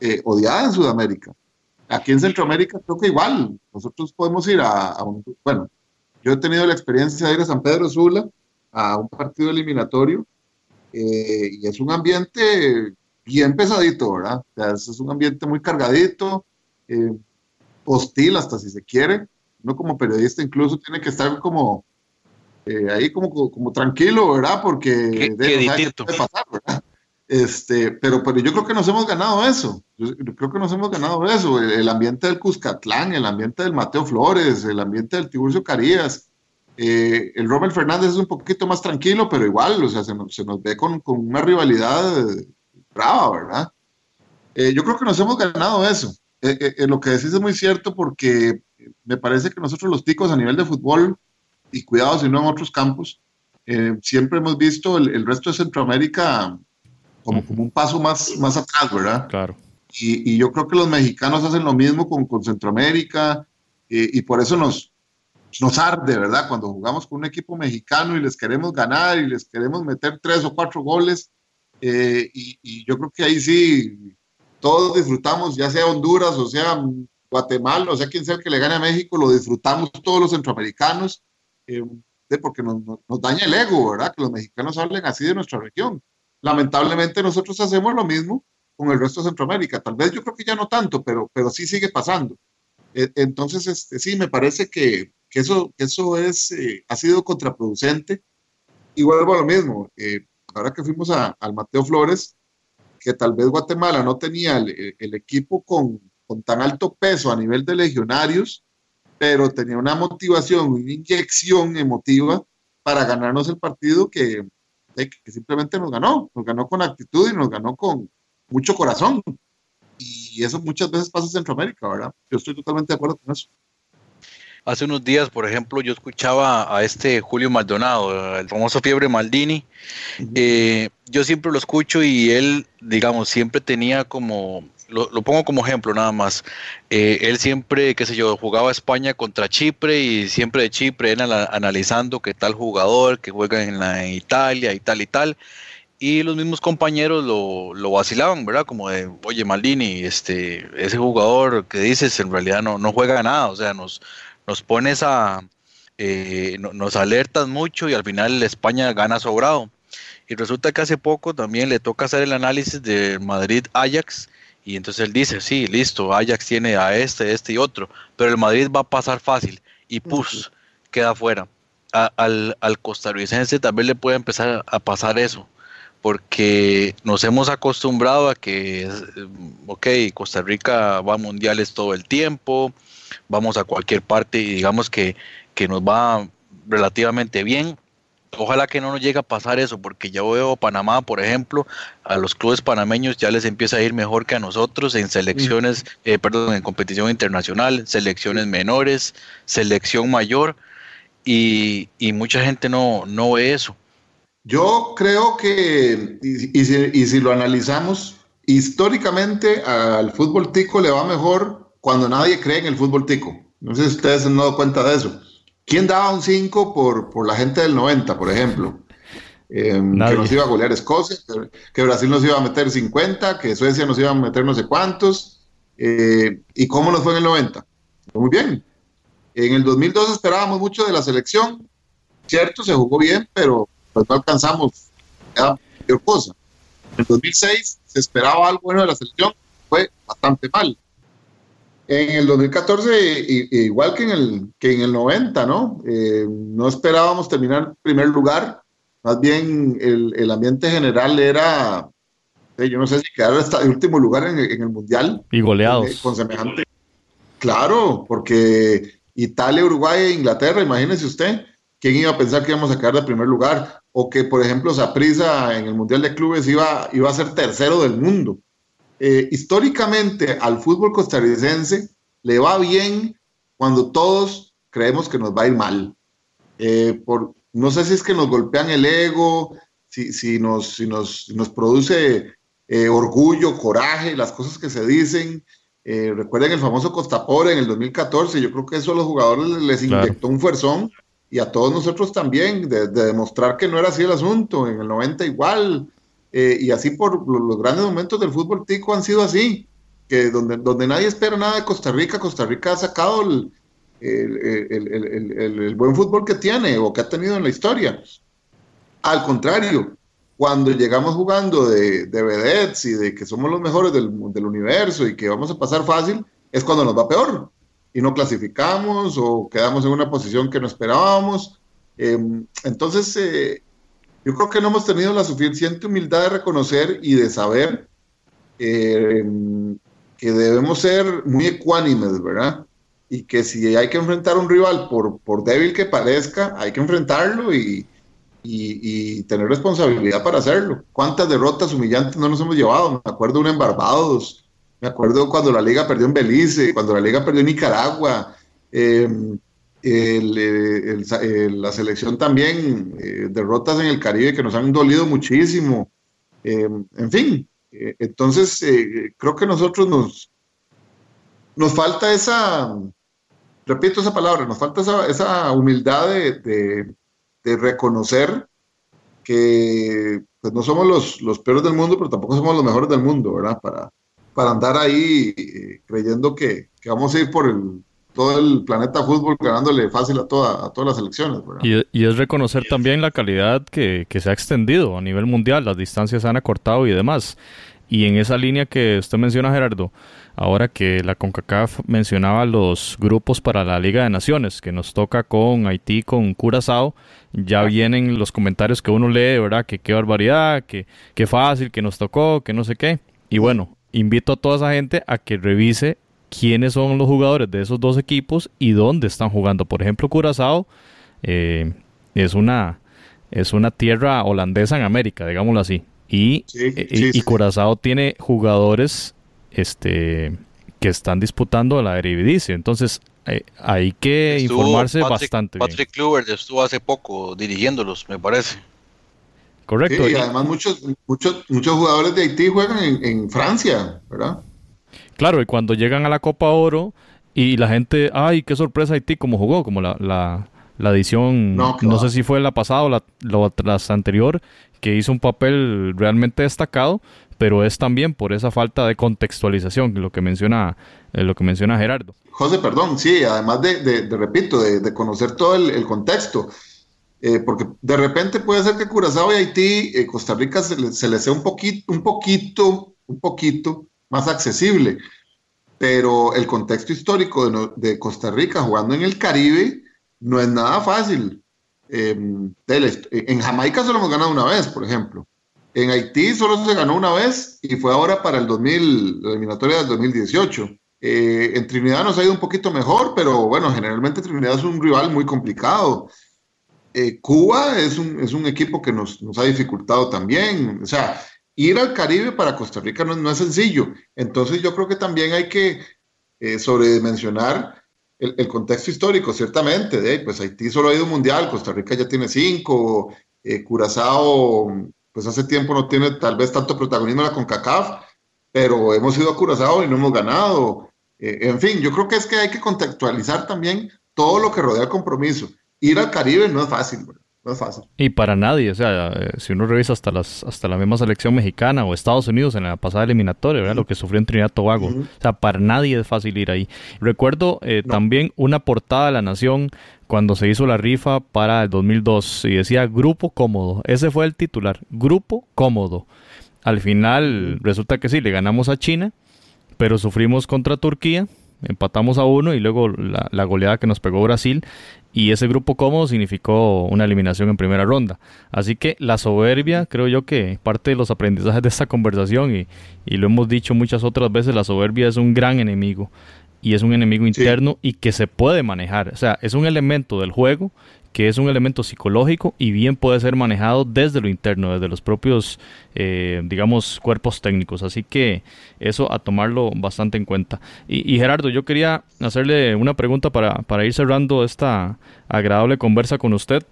eh, odiada en Sudamérica. Aquí en Centroamérica creo que igual, nosotros podemos ir a, un, bueno, yo he tenido la experiencia de ir a San Pedro Sula a un partido eliminatorio eh, y es un ambiente bien pesadito, ¿verdad? O sea, es, un ambiente muy cargadito, hostil hasta si se quiere, uno como periodista incluso tiene que estar como eh, ahí como, como tranquilo, ¿verdad? Porque de, puede pasar, ¿verdad? Este, pero, pero yo creo que nos hemos ganado eso. Yo, creo que nos hemos ganado eso. El, ambiente del Cuscatlán, el ambiente del Mateo Flores, el ambiente del Tiburcio Carías. Eh, el Robert Fernández es un poquito más tranquilo, pero igual, o sea, se nos, se nos ve con, con, una rivalidad brava, ¿verdad? Eh, yo creo que nos hemos ganado eso. lo que decís es muy cierto porque me parece que nosotros los ticos a nivel de fútbol, y cuidado si no en otros campos, eh, siempre hemos visto el, resto de Centroamérica como, como un paso más, más atrás, ¿verdad? Claro. Y, y, yo creo que los mexicanos hacen lo mismo con, con Centroamérica y por eso nos, nos arde, ¿verdad? Cuando jugamos con un equipo mexicano y les queremos ganar y les queremos meter tres o cuatro goles. Eh, y, y, yo creo que ahí sí todos disfrutamos, ya sea Honduras o sea Guatemala, o sea, quien sea el que le gane a México, lo disfrutamos todos los centroamericanos, eh, porque nos, daña el ego, ¿verdad? Que los mexicanos hablen así de nuestra región. Lamentablemente nosotros hacemos lo mismo con el resto de Centroamérica. Tal vez yo creo que ya no tanto, pero, pero sí sigue pasando. E, entonces, este, sí, me parece que, que eso, eso es, eh, ha sido contraproducente. Y vuelvo a lo mismo. Eh, ahora que fuimos al Mateo Flores, que tal vez Guatemala no tenía el equipo con, con tan alto peso a nivel de legionarios, pero tenía una motivación, una inyección emotiva para ganarnos el partido que, que simplemente nos ganó, nos ganó con actitud y nos ganó con mucho corazón. Y eso muchas veces pasa en Centroamérica, ¿verdad? Yo estoy totalmente de acuerdo con eso. Hace unos días, por ejemplo, yo escuchaba a este Julio Maldonado, el famoso Fiebre Maldini. Eh, yo siempre lo escucho y él, digamos, siempre tenía como lo, pongo como ejemplo nada más. Eh, él siempre, qué sé yo, jugaba España contra Chipre y siempre de Chipre era analizando qué tal jugador que juega en, la, Italia y tal y tal. Y los mismos compañeros lo, lo, vacilaban, ¿verdad? Como de, oye, Maldini, este, ese jugador que dices en realidad no, no juega nada, o sea, nos, nos pones a, eh, nos alertas mucho y al final España gana sobrado. Y resulta que hace poco también le toca hacer el análisis de Madrid-Ajax y entonces él dice, sí, listo, Ajax tiene a este, este y otro, pero el Madrid va a pasar fácil y pus, queda fuera. al, al costarricense también le puede empezar a pasar eso, porque nos hemos acostumbrado a que, ok, Costa Rica va a mundiales todo el tiempo, vamos a cualquier parte y digamos que, que nos va relativamente bien, Ojalá que no nos llegue a pasar eso, porque ya veo Panamá, por ejemplo, a los clubes panameños ya les empieza a ir mejor que a nosotros en selecciones, eh, perdón, en competición internacional, selecciones menores, selección mayor, y, mucha gente no, no ve eso. Yo creo que, y, si, lo analizamos, históricamente al fútbol tico le va mejor cuando nadie cree en el fútbol tico. No sé si ustedes se han dado cuenta de eso. ¿Quién daba un 5 por, por la gente del 90, por ejemplo? Em, que nos iba a golear Escocia, que, Brasil nos iba a meter 50, que Suecia nos iba a meter no sé cuántos. Eh, ¿Y cómo nos fue en el 90? Muy bien. En el 2002 esperábamos mucho de la selección. Cierto, se jugó bien, pero pues no alcanzamos cualquier cosa. En el 2006 se esperaba algo bueno de la selección, fue bastante mal. En el 2014, igual que en el, que en el 90, ¿no? Eh, no esperábamos terminar en primer lugar, más bien el, el ambiente general era, eh, yo no sé si quedar hasta el último lugar en, en el Mundial. Y goleados. Eh, con semejante. Claro, porque Italia, Uruguay e Inglaterra, imagínese usted, ¿quién iba a pensar que íbamos a quedar de primer lugar? O que, por ejemplo, Saprisa en el Mundial de Clubes iba, iba a ser tercero del mundo. Eh, históricamente al fútbol costarricense le va bien cuando todos creemos que nos va a ir mal. Eh, por, no sé si es que nos golpean el ego, si, si, nos, si nos, nos, produce eh, orgullo, coraje, las cosas que se dicen. recuerden el famoso Costapor en el 2014, yo creo que eso a los jugadores les inyectó un fuerzón y a todos nosotros también, de, de, demostrar que no era así el asunto. En el 90 igual, eh, y así por los grandes momentos del fútbol tico han sido así, que donde, donde nadie espera nada de Costa Rica, Costa Rica ha sacado el, el, buen fútbol que tiene o que ha tenido en la historia. Al contrario, cuando llegamos jugando de, de vedettes y de que somos los mejores del, del, universo y que vamos a pasar fácil, es cuando nos va peor y no clasificamos o quedamos en una posición que no esperábamos. Em, entonces, eh, yo creo que no hemos tenido la suficiente humildad de reconocer y de saber eh, que debemos ser muy ecuánimes, ¿verdad? Y que si hay que enfrentar a un rival, por, débil que parezca, hay que enfrentarlo y, y, tener responsabilidad para hacerlo. ¿Cuántas derrotas humillantes no nos hemos llevado? Me acuerdo una en Barbados, me acuerdo cuando la liga perdió en Belice, cuando la liga perdió en Nicaragua. Eh, el, la selección también, eh, derrotas en el Caribe que nos han dolido muchísimo. Eh, en fin, eh, entonces creo que nosotros nos, nos falta esa, repito esa palabra, nos falta esa, esa humildad de, de, reconocer que pues, no somos los, los peores del mundo, pero tampoco somos los mejores del mundo, ¿verdad? Para, para andar ahí creyendo que, que vamos a ir por el, todo el planeta fútbol ganándole fácil a, toda, a todas las elecciones. Y, es reconocer también la calidad que, se ha extendido a nivel mundial, las distancias se han acortado y demás. Y en esa línea que usted menciona, Gerardo, ahora que la CONCACAF mencionaba los grupos para la Liga de Naciones, que nos toca con Haití, con Curazao, ya vienen los comentarios que uno lee, ¿verdad? Que qué barbaridad, que qué fácil, que nos tocó, que no sé qué. Y bueno, invito a toda esa gente a que revise quiénes son los jugadores de esos dos equipos y dónde están jugando. Por ejemplo, Curazao eh, es, una, es una tierra holandesa en América, digámoslo así. Y, eh, y, Curazao tiene jugadores este, que están disputando la Eredivisie. Entonces, eh, hay que informarse bastante. Patrick Kluber estuvo hace poco dirigiéndolos, me parece. Correcto. y además muchos, muchos, muchos jugadores de Haití juegan en, en Francia, ¿verdad? Claro, y cuando llegan a la Copa Oro y la gente, ay, qué sorpresa Haití, como jugó, como la, la, la edición, no, sé si fue la pasada o la, la, anterior, que hizo un papel realmente destacado, pero es también por esa falta de contextualización, lo que menciona, eh, lo que menciona Gerardo. José, perdón, sí, además de, de, repito, de, conocer todo el, contexto, eh, porque de repente puede ser que Curazao y Haití, eh, Costa Rica se, les sea un poquito, un poquito, un poquito más accesible, pero el contexto histórico de, Costa Rica jugando en el Caribe no es nada fácil. Em, en Jamaica solo hemos ganado una vez, por ejemplo. En Haití solo se ganó una vez y fue ahora para el 2000, la eliminatoria del 2018. Eh, en Trinidad nos ha ido un poquito mejor, pero bueno, generalmente Trinidad es un rival muy complicado. Eh, Cuba es un, es un, equipo que nos, nos, ha dificultado también. O sea, ir al Caribe para Costa Rica no, es sencillo. Entonces yo creo que también hay que eh, sobredimensionar el, contexto histórico, ciertamente. De, pues Haití solo ha ido mundial, Costa Rica ya tiene cinco, eh, Curazao pues hace tiempo no tiene tal vez tanto protagonismo en la CONCACAF, pero hemos ido a Curazao y no hemos ganado. Eh, en fin, yo creo que es que hay que contextualizar también todo lo que rodea el compromiso. Ir al Caribe no es fácil, no es fácil. Y para nadie, o sea, eh, si uno revisa hasta las hasta la misma selección mexicana o Estados Unidos en la pasada eliminatoria, ¿verdad? lo que sufrió en Trinidad Tobago, o sea, para nadie es fácil ir ahí. Recuerdo eh, también una portada de La Nación cuando se hizo la rifa para el 2002 y decía Grupo Cómodo, ese fue el titular, Grupo Cómodo. Al final resulta que sí, le ganamos a China, pero sufrimos contra Turquía, empatamos a uno y luego la, goleada que nos pegó Brasil y ese grupo cómodo significó una eliminación en primera ronda. Así que la soberbia, creo yo que parte de los aprendizajes de esta conversación y, y lo hemos dicho muchas otras veces, la soberbia es un gran enemigo y es un enemigo interno y que se puede manejar. O sea, es un elemento del juego que es un elemento psicológico y bien puede ser manejado desde lo interno, desde los propios, eh, digamos, cuerpos técnicos. Así que eso a tomarlo bastante en cuenta. Y, Gerardo, yo quería hacerle una pregunta para, para, ir cerrando esta agradable conversa con usted.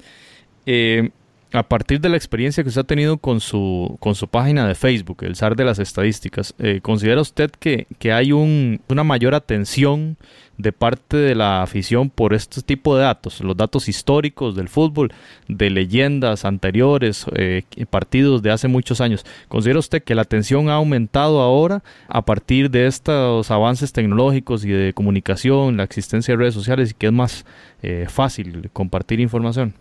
Eh, a partir de la experiencia que usted ha tenido con su, con su página de Facebook, el SAR de las estadísticas, eh, ¿considera usted que, hay un, una mayor atención de parte de la afición por este tipo de datos, los datos históricos del fútbol, de leyendas anteriores, eh, partidos de hace muchos años? ¿Considera usted que la atención ha aumentado ahora a partir de estos avances tecnológicos y de comunicación, la existencia de redes sociales y que es más eh, fácil compartir información?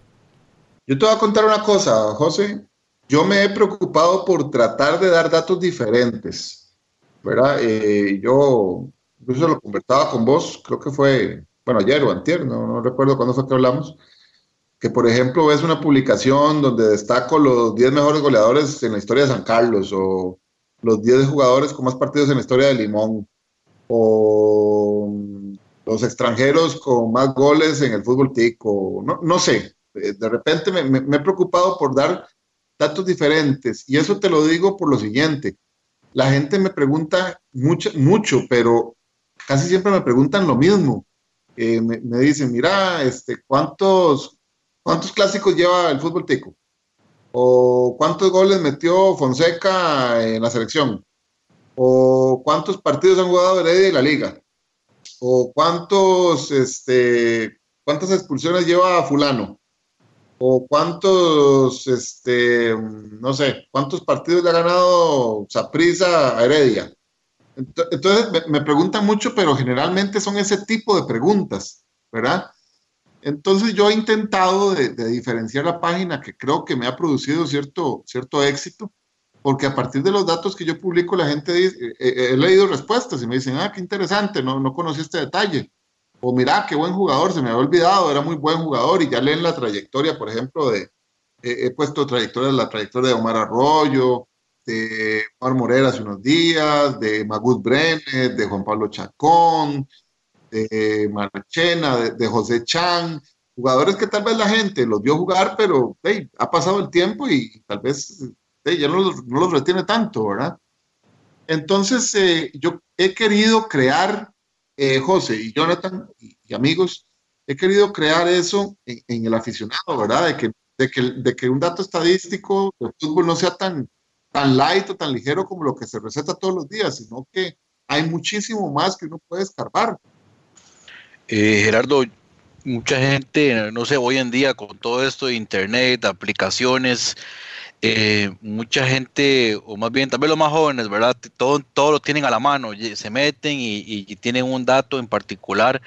Yo te voy a contar una cosa, José. Yo me he preocupado por tratar de dar datos diferentes, ¿verdad? Eh, yo incluso lo conversaba con vos, creo que fue, bueno, ayer o antier, no, no recuerdo cuándo fue que hablamos, que por ejemplo ves una publicación donde destaco los 10 mejores goleadores en la historia de San Carlos o los 10 jugadores con más partidos en la historia de Limón o los extranjeros con más goles en el fútbol tico, no, no sé, de repente me, he preocupado por dar datos diferentes y eso te lo digo por lo siguiente. La gente me pregunta mucho, mucho pero casi siempre me preguntan lo mismo. Eh, me, dicen, mira, este, ¿cuántos, ¿cuántos clásicos lleva el fútbol tico? ¿O cuántos goles metió Fonseca en la selección? ¿O cuántos partidos han jugado Heredia y la liga? ¿O cuántos, este, cuántas expulsiones lleva fulano? O cuántos, este, no sé, cuántos partidos le ha ganado Saprisa a Heredia. Entonces me, preguntan mucho, pero generalmente son ese tipo de preguntas, ¿verdad? Entonces yo he intentado de, diferenciar la página que creo que me ha producido cierto, cierto éxito, porque a partir de los datos que yo publico la gente dice, eh, eh, he leído respuestas y me dicen, ah, qué interesante, no, no conocí este detalle o mira, qué buen jugador, se me había olvidado, era muy buen jugador y ya leen la trayectoria, por ejemplo, de, he puesto trayectoria, la trayectoria de Omar Arroyo, de Omar Morera hace unos días, de Magut Brenes, de Juan Pablo Chacón, de Marchena, de, José Chan, jugadores que tal vez la gente los vio jugar, pero ha pasado el tiempo y tal vez ya no los, no los, retiene tanto, ¿verdad? Entonces, eh, yo he querido crear eh, José y Jonathan y, amigos, he querido crear eso en, el aficionado, ¿verdad? De que, de que, de, que, un dato estadístico de fútbol no sea tan, tan light o tan ligero como lo que se receta todos los días, sino que hay muchísimo más que uno puede escarbar. Eh, Gerardo, mucha gente, no sé, hoy en día con todo esto de internet, aplicaciones, eh, mucha gente, o más bien también los más jóvenes, ¿verdad? Todo, todo lo tienen a la mano, se meten y, tienen un dato en particular,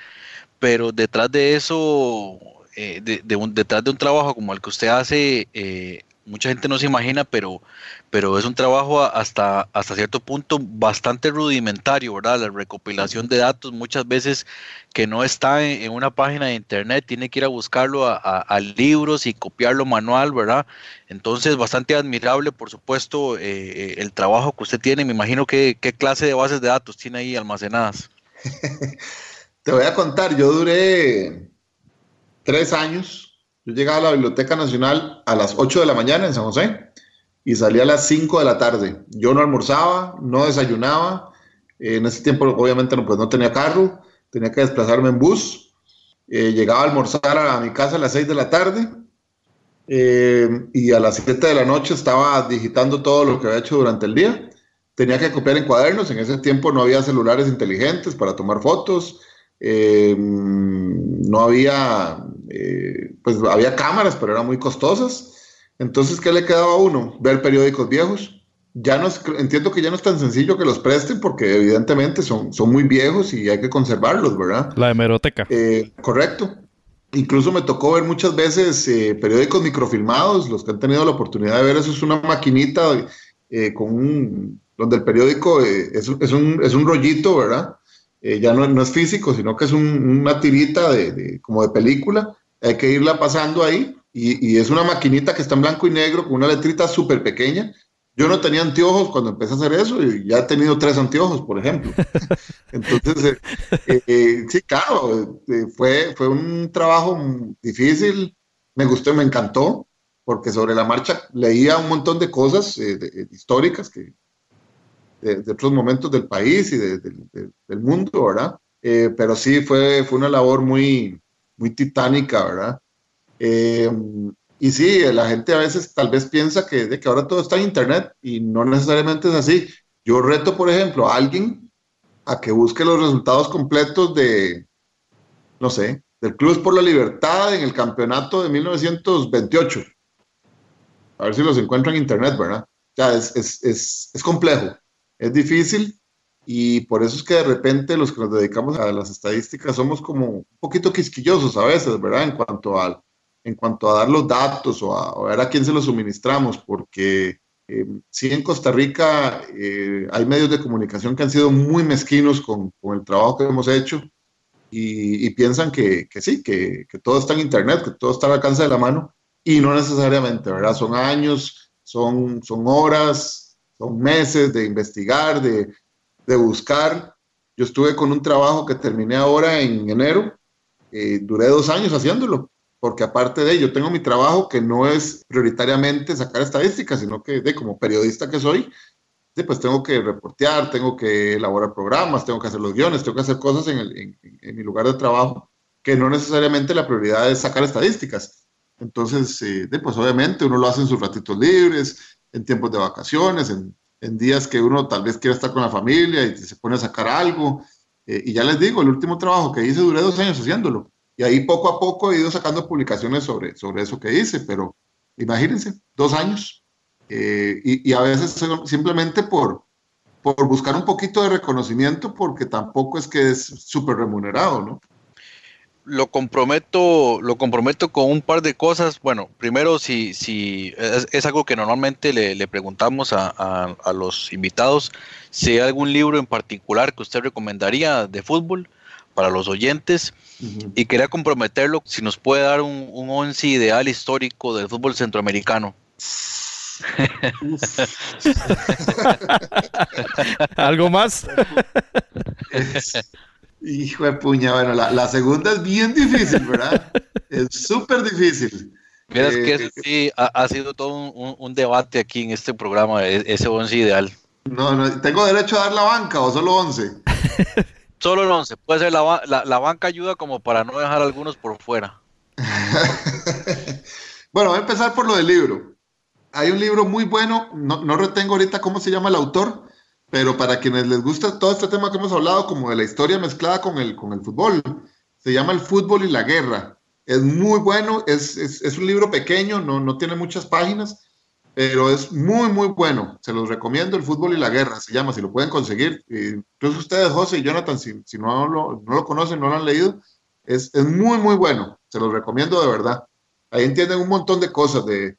pero detrás de eso, eh, detrás de un trabajo como el que usted hace, eh, mucha gente no se imagina, pero, pero es un trabajo hasta, hasta cierto punto bastante rudimentario, ¿verdad? La recopilación de datos muchas veces que no está en, una página de internet, tiene que ir a buscarlo a, libros y copiarlo manual, ¿verdad? Entonces, bastante admirable, por supuesto, eh, eh, el trabajo que usted tiene. Me imagino que qué clase de bases de datos tiene ahí almacenadas. (laughs) Te voy a contar, yo duré tres años yo llegaba a la Biblioteca Nacional a las 8 de la mañana en San José y salía a las 5 de la tarde. Yo no almorzaba, no desayunaba. En ese tiempo, obviamente, no, pues no tenía carro, tenía que desplazarme en bus. Eh, llegaba a almorzar a mi casa a las 6 de la tarde eh, y a las 7 de la noche estaba digitando todo lo que había hecho durante el día. Tenía que copiar en cuadernos. En ese tiempo no había celulares inteligentes para tomar fotos. Eh, no había pues había cámaras, pero eran muy costosas. Entonces, ¿qué le quedaba a uno? Ver periódicos viejos. Ya no entiendo que ya no es tan sencillo que los presten porque evidentemente son, son muy viejos y hay que conservarlos, ¿verdad? La hemeroteca. Eh, correcto. Incluso me tocó ver muchas veces eh, periódicos microfilmados, los que han tenido la oportunidad de ver eso es una maquinita con un, donde el periódico es, es, un, es un rollito, ¿verdad? ya no, no, es físico, sino que es una tirita de, como de película hay que irla pasando ahí y, es una maquinita que está en blanco y negro con una letrita súper pequeña. Yo no tenía anteojos cuando empecé a hacer eso y ya he tenido tres anteojos, por ejemplo. (laughs) Entonces, eh, eh, sí, claro, eh, fue, fue un trabajo difícil, me gustó, me encantó, porque sobre la marcha leía un montón de cosas históricas que, de, otros momentos del país y del mundo, ¿verdad? pero sí, fue, fue una labor muy, muy titánica, ¿verdad? Eh, y sí, la gente a veces tal vez piensa que, de que ahora todo está en Internet y no necesariamente es así. Yo reto, por ejemplo, a alguien a que busque los resultados completos de, no sé, del Club por la Libertad en el campeonato de 1928. A ver si los encuentra en Internet, ¿verdad? Ya es, es, es, es complejo, es difícil y por eso es que de repente los que nos dedicamos a las estadísticas somos como un poquito quisquillosos a veces, ¿verdad? En cuanto a, en cuanto a dar los datos o a, ver a quién se los suministramos, porque eh, sí en Costa Rica eh, hay medios de comunicación que han sido muy mezquinos con, el trabajo que hemos hecho y, piensan que, sí, que, todo está en Internet, que todo está al alcance de la mano y no necesariamente, ¿verdad? Son años, son, horas, son meses de investigar, de de buscar. Yo estuve con un trabajo que terminé ahora en enero, eh, duré dos años haciéndolo, porque aparte de ello, tengo mi trabajo que no es prioritariamente sacar estadísticas, sino que de, como periodista que soy, pues tengo que reportear, tengo que elaborar programas, tengo que hacer los guiones, tengo que hacer cosas en, mi lugar de trabajo, que no necesariamente la prioridad es sacar estadísticas. Entonces, eh, pues obviamente uno lo hace en sus ratitos libres, en tiempos de vacaciones, en en días que uno tal vez quiera estar con la familia y se pone a sacar algo. Eh, y ya les digo, el último trabajo que hice duré dos años haciéndolo. Y ahí poco a poco he ido sacando publicaciones sobre, sobre eso que hice, pero imagínense, dos años. Eh, y, a veces simplemente por, por buscar un poquito de reconocimiento, porque tampoco es que es súper remunerado, ¿no? lo comprometo, lo comprometo con un par de cosas. Bueno, primero, si, si es, algo que normalmente le, preguntamos a, los invitados, si hay algún libro en particular que usted recomendaría de fútbol para los oyentes. Y quería comprometerlo si nos puede dar un, un once ideal histórico del fútbol centroamericano. (laughs) ¿Algo más? Hijo de puña, bueno, la, segunda es bien difícil, ¿verdad? (laughs) es súper difícil. Mira, que eh, sí ha, sido todo un, debate aquí en este programa, e, ese 11 ideal. No, no, ¿tengo derecho a dar la banca o solo 11? (laughs) solo el 11, puede ser la, la, banca ayuda como para no dejar algunos por fuera. (laughs) bueno, voy a empezar por lo del libro. Hay un libro muy bueno, no, no retengo ahorita cómo se llama el autor, pero para quienes les gusta todo este tema que hemos hablado, como de la historia mezclada con el, con el fútbol, se llama El fútbol y la guerra. Es muy bueno, es, es, es un libro pequeño, no, no tiene muchas páginas, pero es muy, muy bueno. Se los recomiendo, El fútbol y la guerra, se llama, si lo pueden conseguir. Incluso ustedes, José y Jonathan, si, si no, lo, no lo conocen, no lo han leído, es, es muy, muy bueno. Se los recomiendo de verdad. Ahí entienden un montón de cosas de,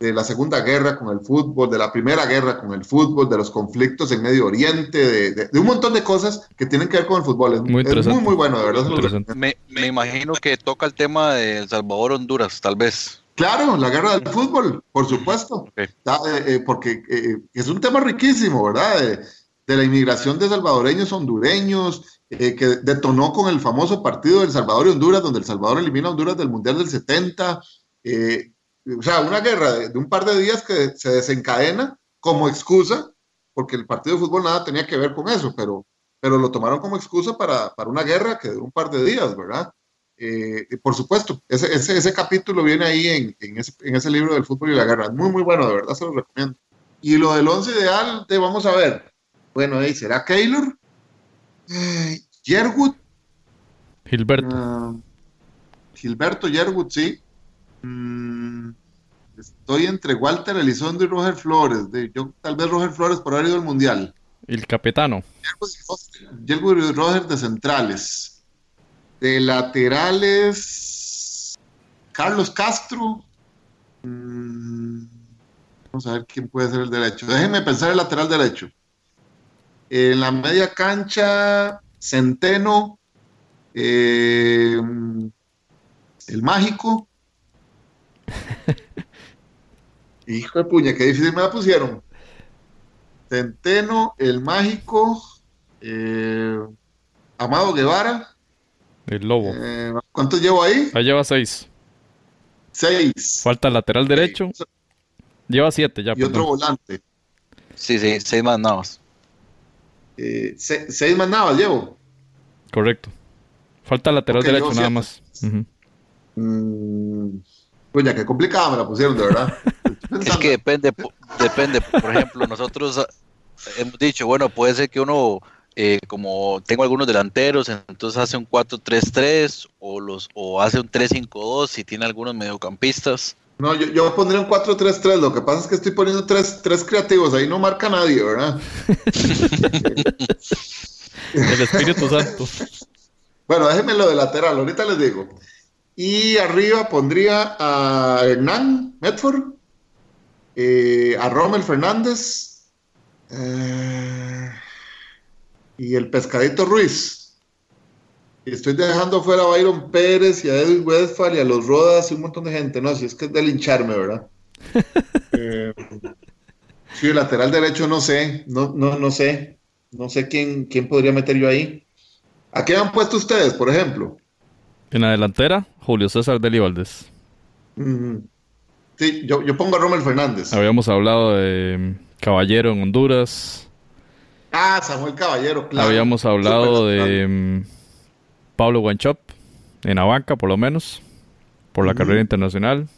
de la Segunda Guerra con el fútbol, de la Primera Guerra con el fútbol, de los conflictos en Medio Oriente, de, de, un montón de cosas que tienen que ver con el fútbol. Es muy, es muy, muy, bueno, de verdad. Me, me, imagino que toca el tema de El Salvador-Honduras, tal vez. Claro, la guerra del fútbol, por supuesto, okay. eh, eh, porque eh, es un tema riquísimo, ¿verdad? De, de la inmigración de salvadoreños hondureños, eh, que detonó con el famoso partido del Salvador y Honduras, donde El Salvador elimina a Honduras del Mundial del 70. Eh, o sea, una guerra de, de, un par de días que se desencadena como excusa, porque el partido de fútbol nada tenía que ver con eso, pero, pero lo tomaron como excusa para, para una guerra que duró un par de días, ¿verdad? Eh, por supuesto, ese, ese, ese, capítulo viene ahí en, en, ese, en, ese, libro del fútbol y la guerra. Muy, muy bueno, de verdad se lo recomiendo. Y lo del once ideal, te vamos a ver. Bueno, ahí será Keylor, eh, Yerwood, Gilberto. Uh, Gilberto Yerwood, sí. Mm, estoy entre Walter Elizondo y Roger Flores. De, yo, tal vez Roger Flores por haber ido al Mundial. El capitano. Yerwood y Roger de centrales. De laterales. Carlos Castro. Mm, vamos a ver quién puede ser el derecho. Déjenme pensar el lateral derecho. En la media cancha, Centeno. Eh, el mágico. (laughs) Hijo de puña, qué difícil me la pusieron. Centeno, el mágico, eh, Amado Guevara. El lobo. Eh, ¿Cuántos llevo ahí? Ahí lleva seis. Seis. Falta el lateral derecho. Lleva siete ya. Y perdón. otro volante. Sí, sí, seis más nada más. Eh, se, seis más nada llevo. Correcto. Falta el lateral okay, derecho nada más. Uh -huh. mm, pues ya que complicada me la pusieron, de verdad. (laughs) es que depende, depende. Por ejemplo, nosotros hemos dicho, bueno, puede ser que uno, eh, como tengo algunos delanteros, entonces hace un 4-3-3 o, los, o hace un 3-5-2 si tiene algunos mediocampistas. No, yo, yo pondría un 4-3-3. Lo que pasa es que estoy poniendo tres, tres creativos. Ahí no marca nadie, ¿verdad? (laughs) El Espíritu Santo. Bueno, déjenme lo de lateral. Ahorita les digo. Y arriba pondría a Hernán Medford, eh, a Rommel Fernández eh, y el Pescadito Ruiz. Y estoy dejando fuera a Byron Pérez y a Edwin Westphal y a los Rodas y un montón de gente. No, si es que es de lincharme, ¿verdad? (laughs) eh, sí, el lateral derecho no sé, no, no, no sé. No sé quién, quién podría meter yo ahí. ¿A qué han puesto ustedes, por ejemplo? En la delantera, Julio César Deli Valdés. Mm, sí, yo, yo, pongo a Rommel Fernández. Habíamos hablado de Caballero en Honduras. Ah, Samuel Caballero, claro. Habíamos hablado de um, Pablo Guanchop, en la banca por lo menos, por la mm. carrera internacional.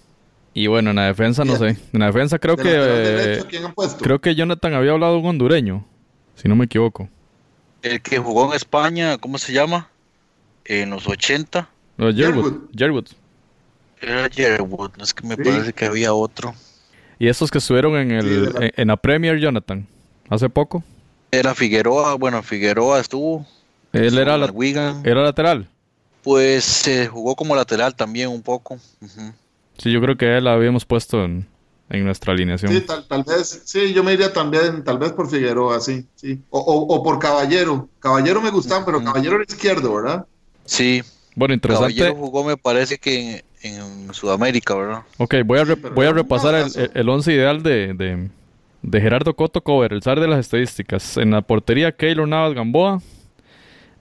Y bueno, en la defensa no sé. En la defensa creo ¿De que... Derecho, ¿quién han puesto? Creo que Jonathan había hablado de un hondureño, si no me equivoco. El que jugó en España, ¿cómo se llama? En los 80. No, Jerwood. Jerwood. Era Jerwood, no es que me sí. parece que había otro. ¿Y esos que estuvieron en, el, sí, la... en, en, la Premier, Jonathan? ¿Hace poco? Era Figueroa, bueno, Figueroa estuvo. Él era, la, Wigan. era lateral. Pues se eh, jugó como lateral también un poco. Uh -huh. Sí, yo creo que él la habíamos puesto en, en nuestra alineación. Sí, tal, tal, vez, sí, yo me iría también, tal vez por Figueroa, sí, sí. O, o, o por Caballero. Caballero me gustaba, uh -huh. pero Caballero era izquierdo, ¿verdad? Sí, bueno, interesante. Caballero jugó, me parece que en, en Sudamérica, ¿verdad? Ok, voy a, re, voy a repasar el, el, once ideal de, de, de, Gerardo Coto Cover, el zar de las estadísticas. En la portería, Keylor Navas Gamboa.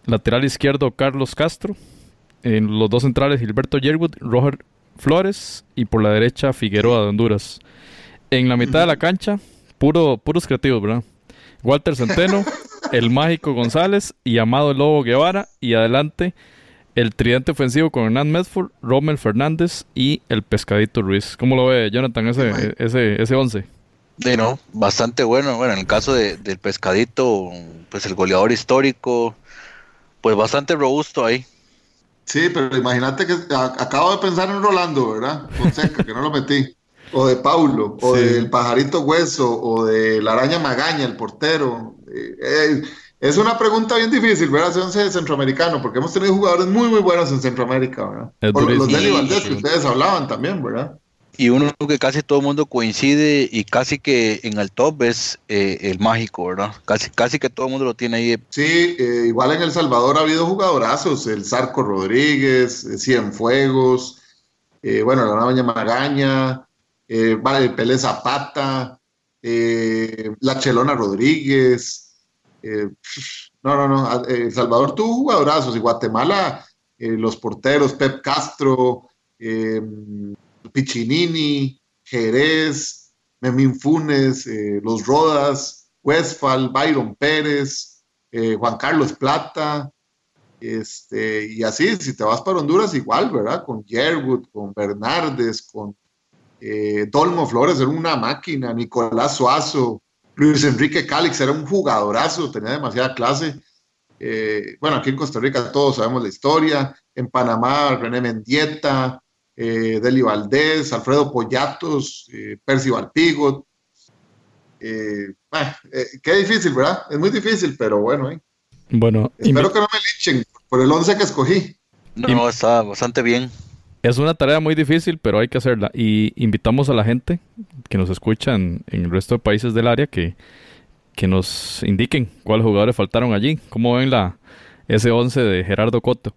Lateral izquierdo, Carlos Castro. En los dos centrales, Gilberto Yerwood, Roger Flores. Y por la derecha, Figueroa de Honduras. En la mitad de la cancha, puro, puros creativos, ¿verdad? Walter Centeno, (laughs) el Mágico González y Amado Lobo Guevara. Y adelante el tridente ofensivo con Hernán Medford, Rommel Fernández y el Pescadito Ruiz. ¿Cómo lo ve Jonathan ese, ese, ese once? De no, bastante bueno. Bueno, en el caso de, del pescadito, pues el goleador histórico, pues bastante robusto ahí. Sí, pero imagínate que acabo de pensar en Rolando, ¿verdad? Fonseca, que no lo metí. O de Paulo, o del pajarito hueso, o de la araña magaña, el portero. Eh, eh, es una pregunta bien difícil, ¿verdad? Ese de centroamericano, porque hemos tenido jugadores muy, muy buenos en Centroamérica, ¿verdad? Por los de Valdés que ustedes hablaban también, ¿verdad? Y uno que casi todo el mundo coincide y casi que en el top es eh, el mágico, ¿verdad? Casi, casi que todo el mundo lo tiene ahí. Sí, eh, igual en El Salvador ha habido jugadorazos, el Zarco Rodríguez, eh, Cienfuegos, bueno, la Navaña Magaña, vale, Pele Zapata, la Chelona Rodríguez. no, no, no, El Salvador tuvo jugadorazos y Guatemala, los porteros, Pep Castro, Piccinini, Jerez, Memín Funes, eh, Los Rodas, Westphal, Byron Pérez, eh, Juan Carlos Plata, este, y así, si te vas para Honduras, igual, ¿verdad? Con Yerwood, con Bernardes, con eh, Dolmo Flores, era una máquina, Nicolás Suazo, Luis Enrique Calix, era un jugadorazo, tenía demasiada clase. bueno, aquí en Costa Rica todos sabemos la historia, en Panamá, René Mendieta, eh, Deli Valdés, Alfredo Pollatos, eh, Percy Valpigot. Eh, ah, eh, qué difícil, ¿verdad? Es muy difícil, pero bueno. Bueno, espero que no me linchen por el 11 que escogí. No, está bastante bien. Es una tarea muy difícil, pero hay que hacerla. Y invitamos a la gente que nos escucha en, el resto de países del área que, que nos indiquen cuáles jugadores faltaron allí. ¿Cómo ven la, ese 11 de Gerardo Coto?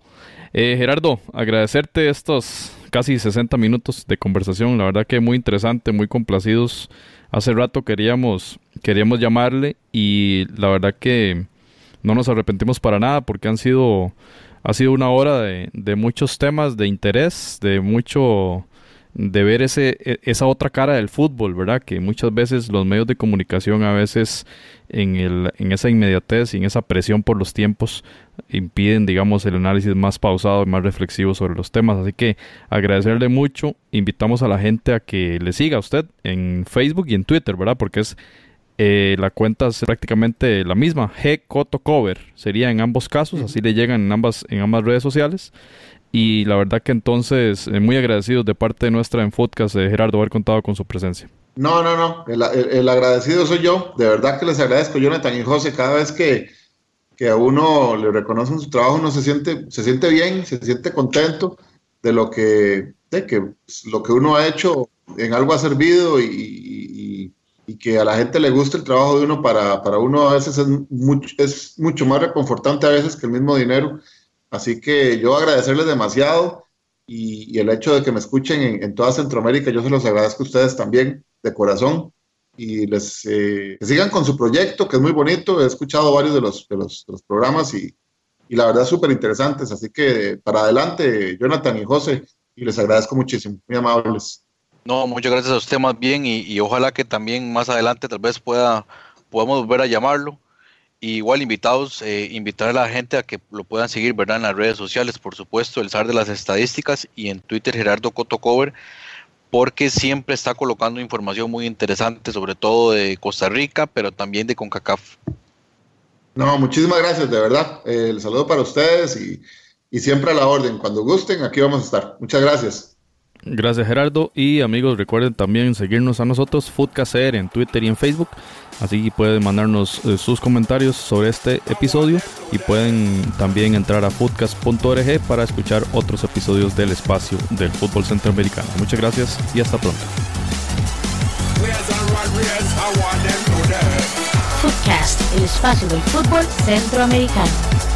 Eh, Gerardo, agradecerte estos casi 60 minutos de conversación, la verdad que muy interesante, muy complacidos. Hace rato queríamos, queríamos llamarle y la verdad que no nos arrepentimos para nada porque han sido, ha sido una hora de, de muchos temas de interés, de mucho de ver ese, e, esa otra cara del fútbol, ¿verdad? Que muchas veces los medios de comunicación a veces en, el, en esa inmediatez y en esa presión por los tiempos impiden, digamos, el análisis más pausado y más reflexivo sobre los temas. Así que agradecerle mucho, invitamos a la gente a que le siga a usted en Facebook y en Twitter, ¿verdad? Porque es eh, la cuenta es prácticamente la misma, G Cover, sería en ambos casos, así le llegan en ambas, en ambas redes sociales. Y la verdad que entonces, eh, muy agradecidos de parte de nuestra en Podcast de Gerardo haber contado con su presencia. No, no, no, el, agradecido soy yo. De verdad que les agradezco, Jonathan y José, cada vez que, que a uno le reconocen su trabajo, uno se siente, se siente bien, se siente contento de lo que, de que pues, lo que uno ha hecho en algo ha servido y, y, que a la gente le guste el trabajo de uno, para, para uno a veces es mucho, es mucho más reconfortante a veces que el mismo dinero Así que yo agradecerles demasiado y, el hecho de que me escuchen en, toda Centroamérica, yo se los agradezco a ustedes también de corazón y les eh, sigan con su proyecto que es muy bonito. He escuchado varios de los, de los, programas y, y, la verdad súper interesantes. Así que para adelante, Jonathan y José, y les agradezco muchísimo, muy amables. No, muchas gracias a usted más bien y, y ojalá que también más adelante tal vez pueda podamos volver a llamarlo igual invitados, eh, invitar a la gente a que lo puedan seguir, ¿verdad? En las redes sociales, por supuesto, el SAR de las estadísticas y en Twitter Gerardo Cotocover, porque siempre está colocando información muy interesante, sobre todo de Costa Rica, pero también de CONCACAF. No, muchísimas gracias, de verdad. Eh, el saludo para ustedes y, y siempre a la orden. Cuando gusten, aquí vamos a estar. Muchas gracias. Gracias Gerardo y amigos recuerden también seguirnos a nosotros FoodCaser en Twitter y en Facebook así pueden mandarnos eh, sus comentarios sobre este episodio y pueden también entrar a foodcast.org para escuchar otros episodios del espacio del fútbol centroamericano. Muchas gracias y hasta pronto. El espacio del fútbol centroamericano.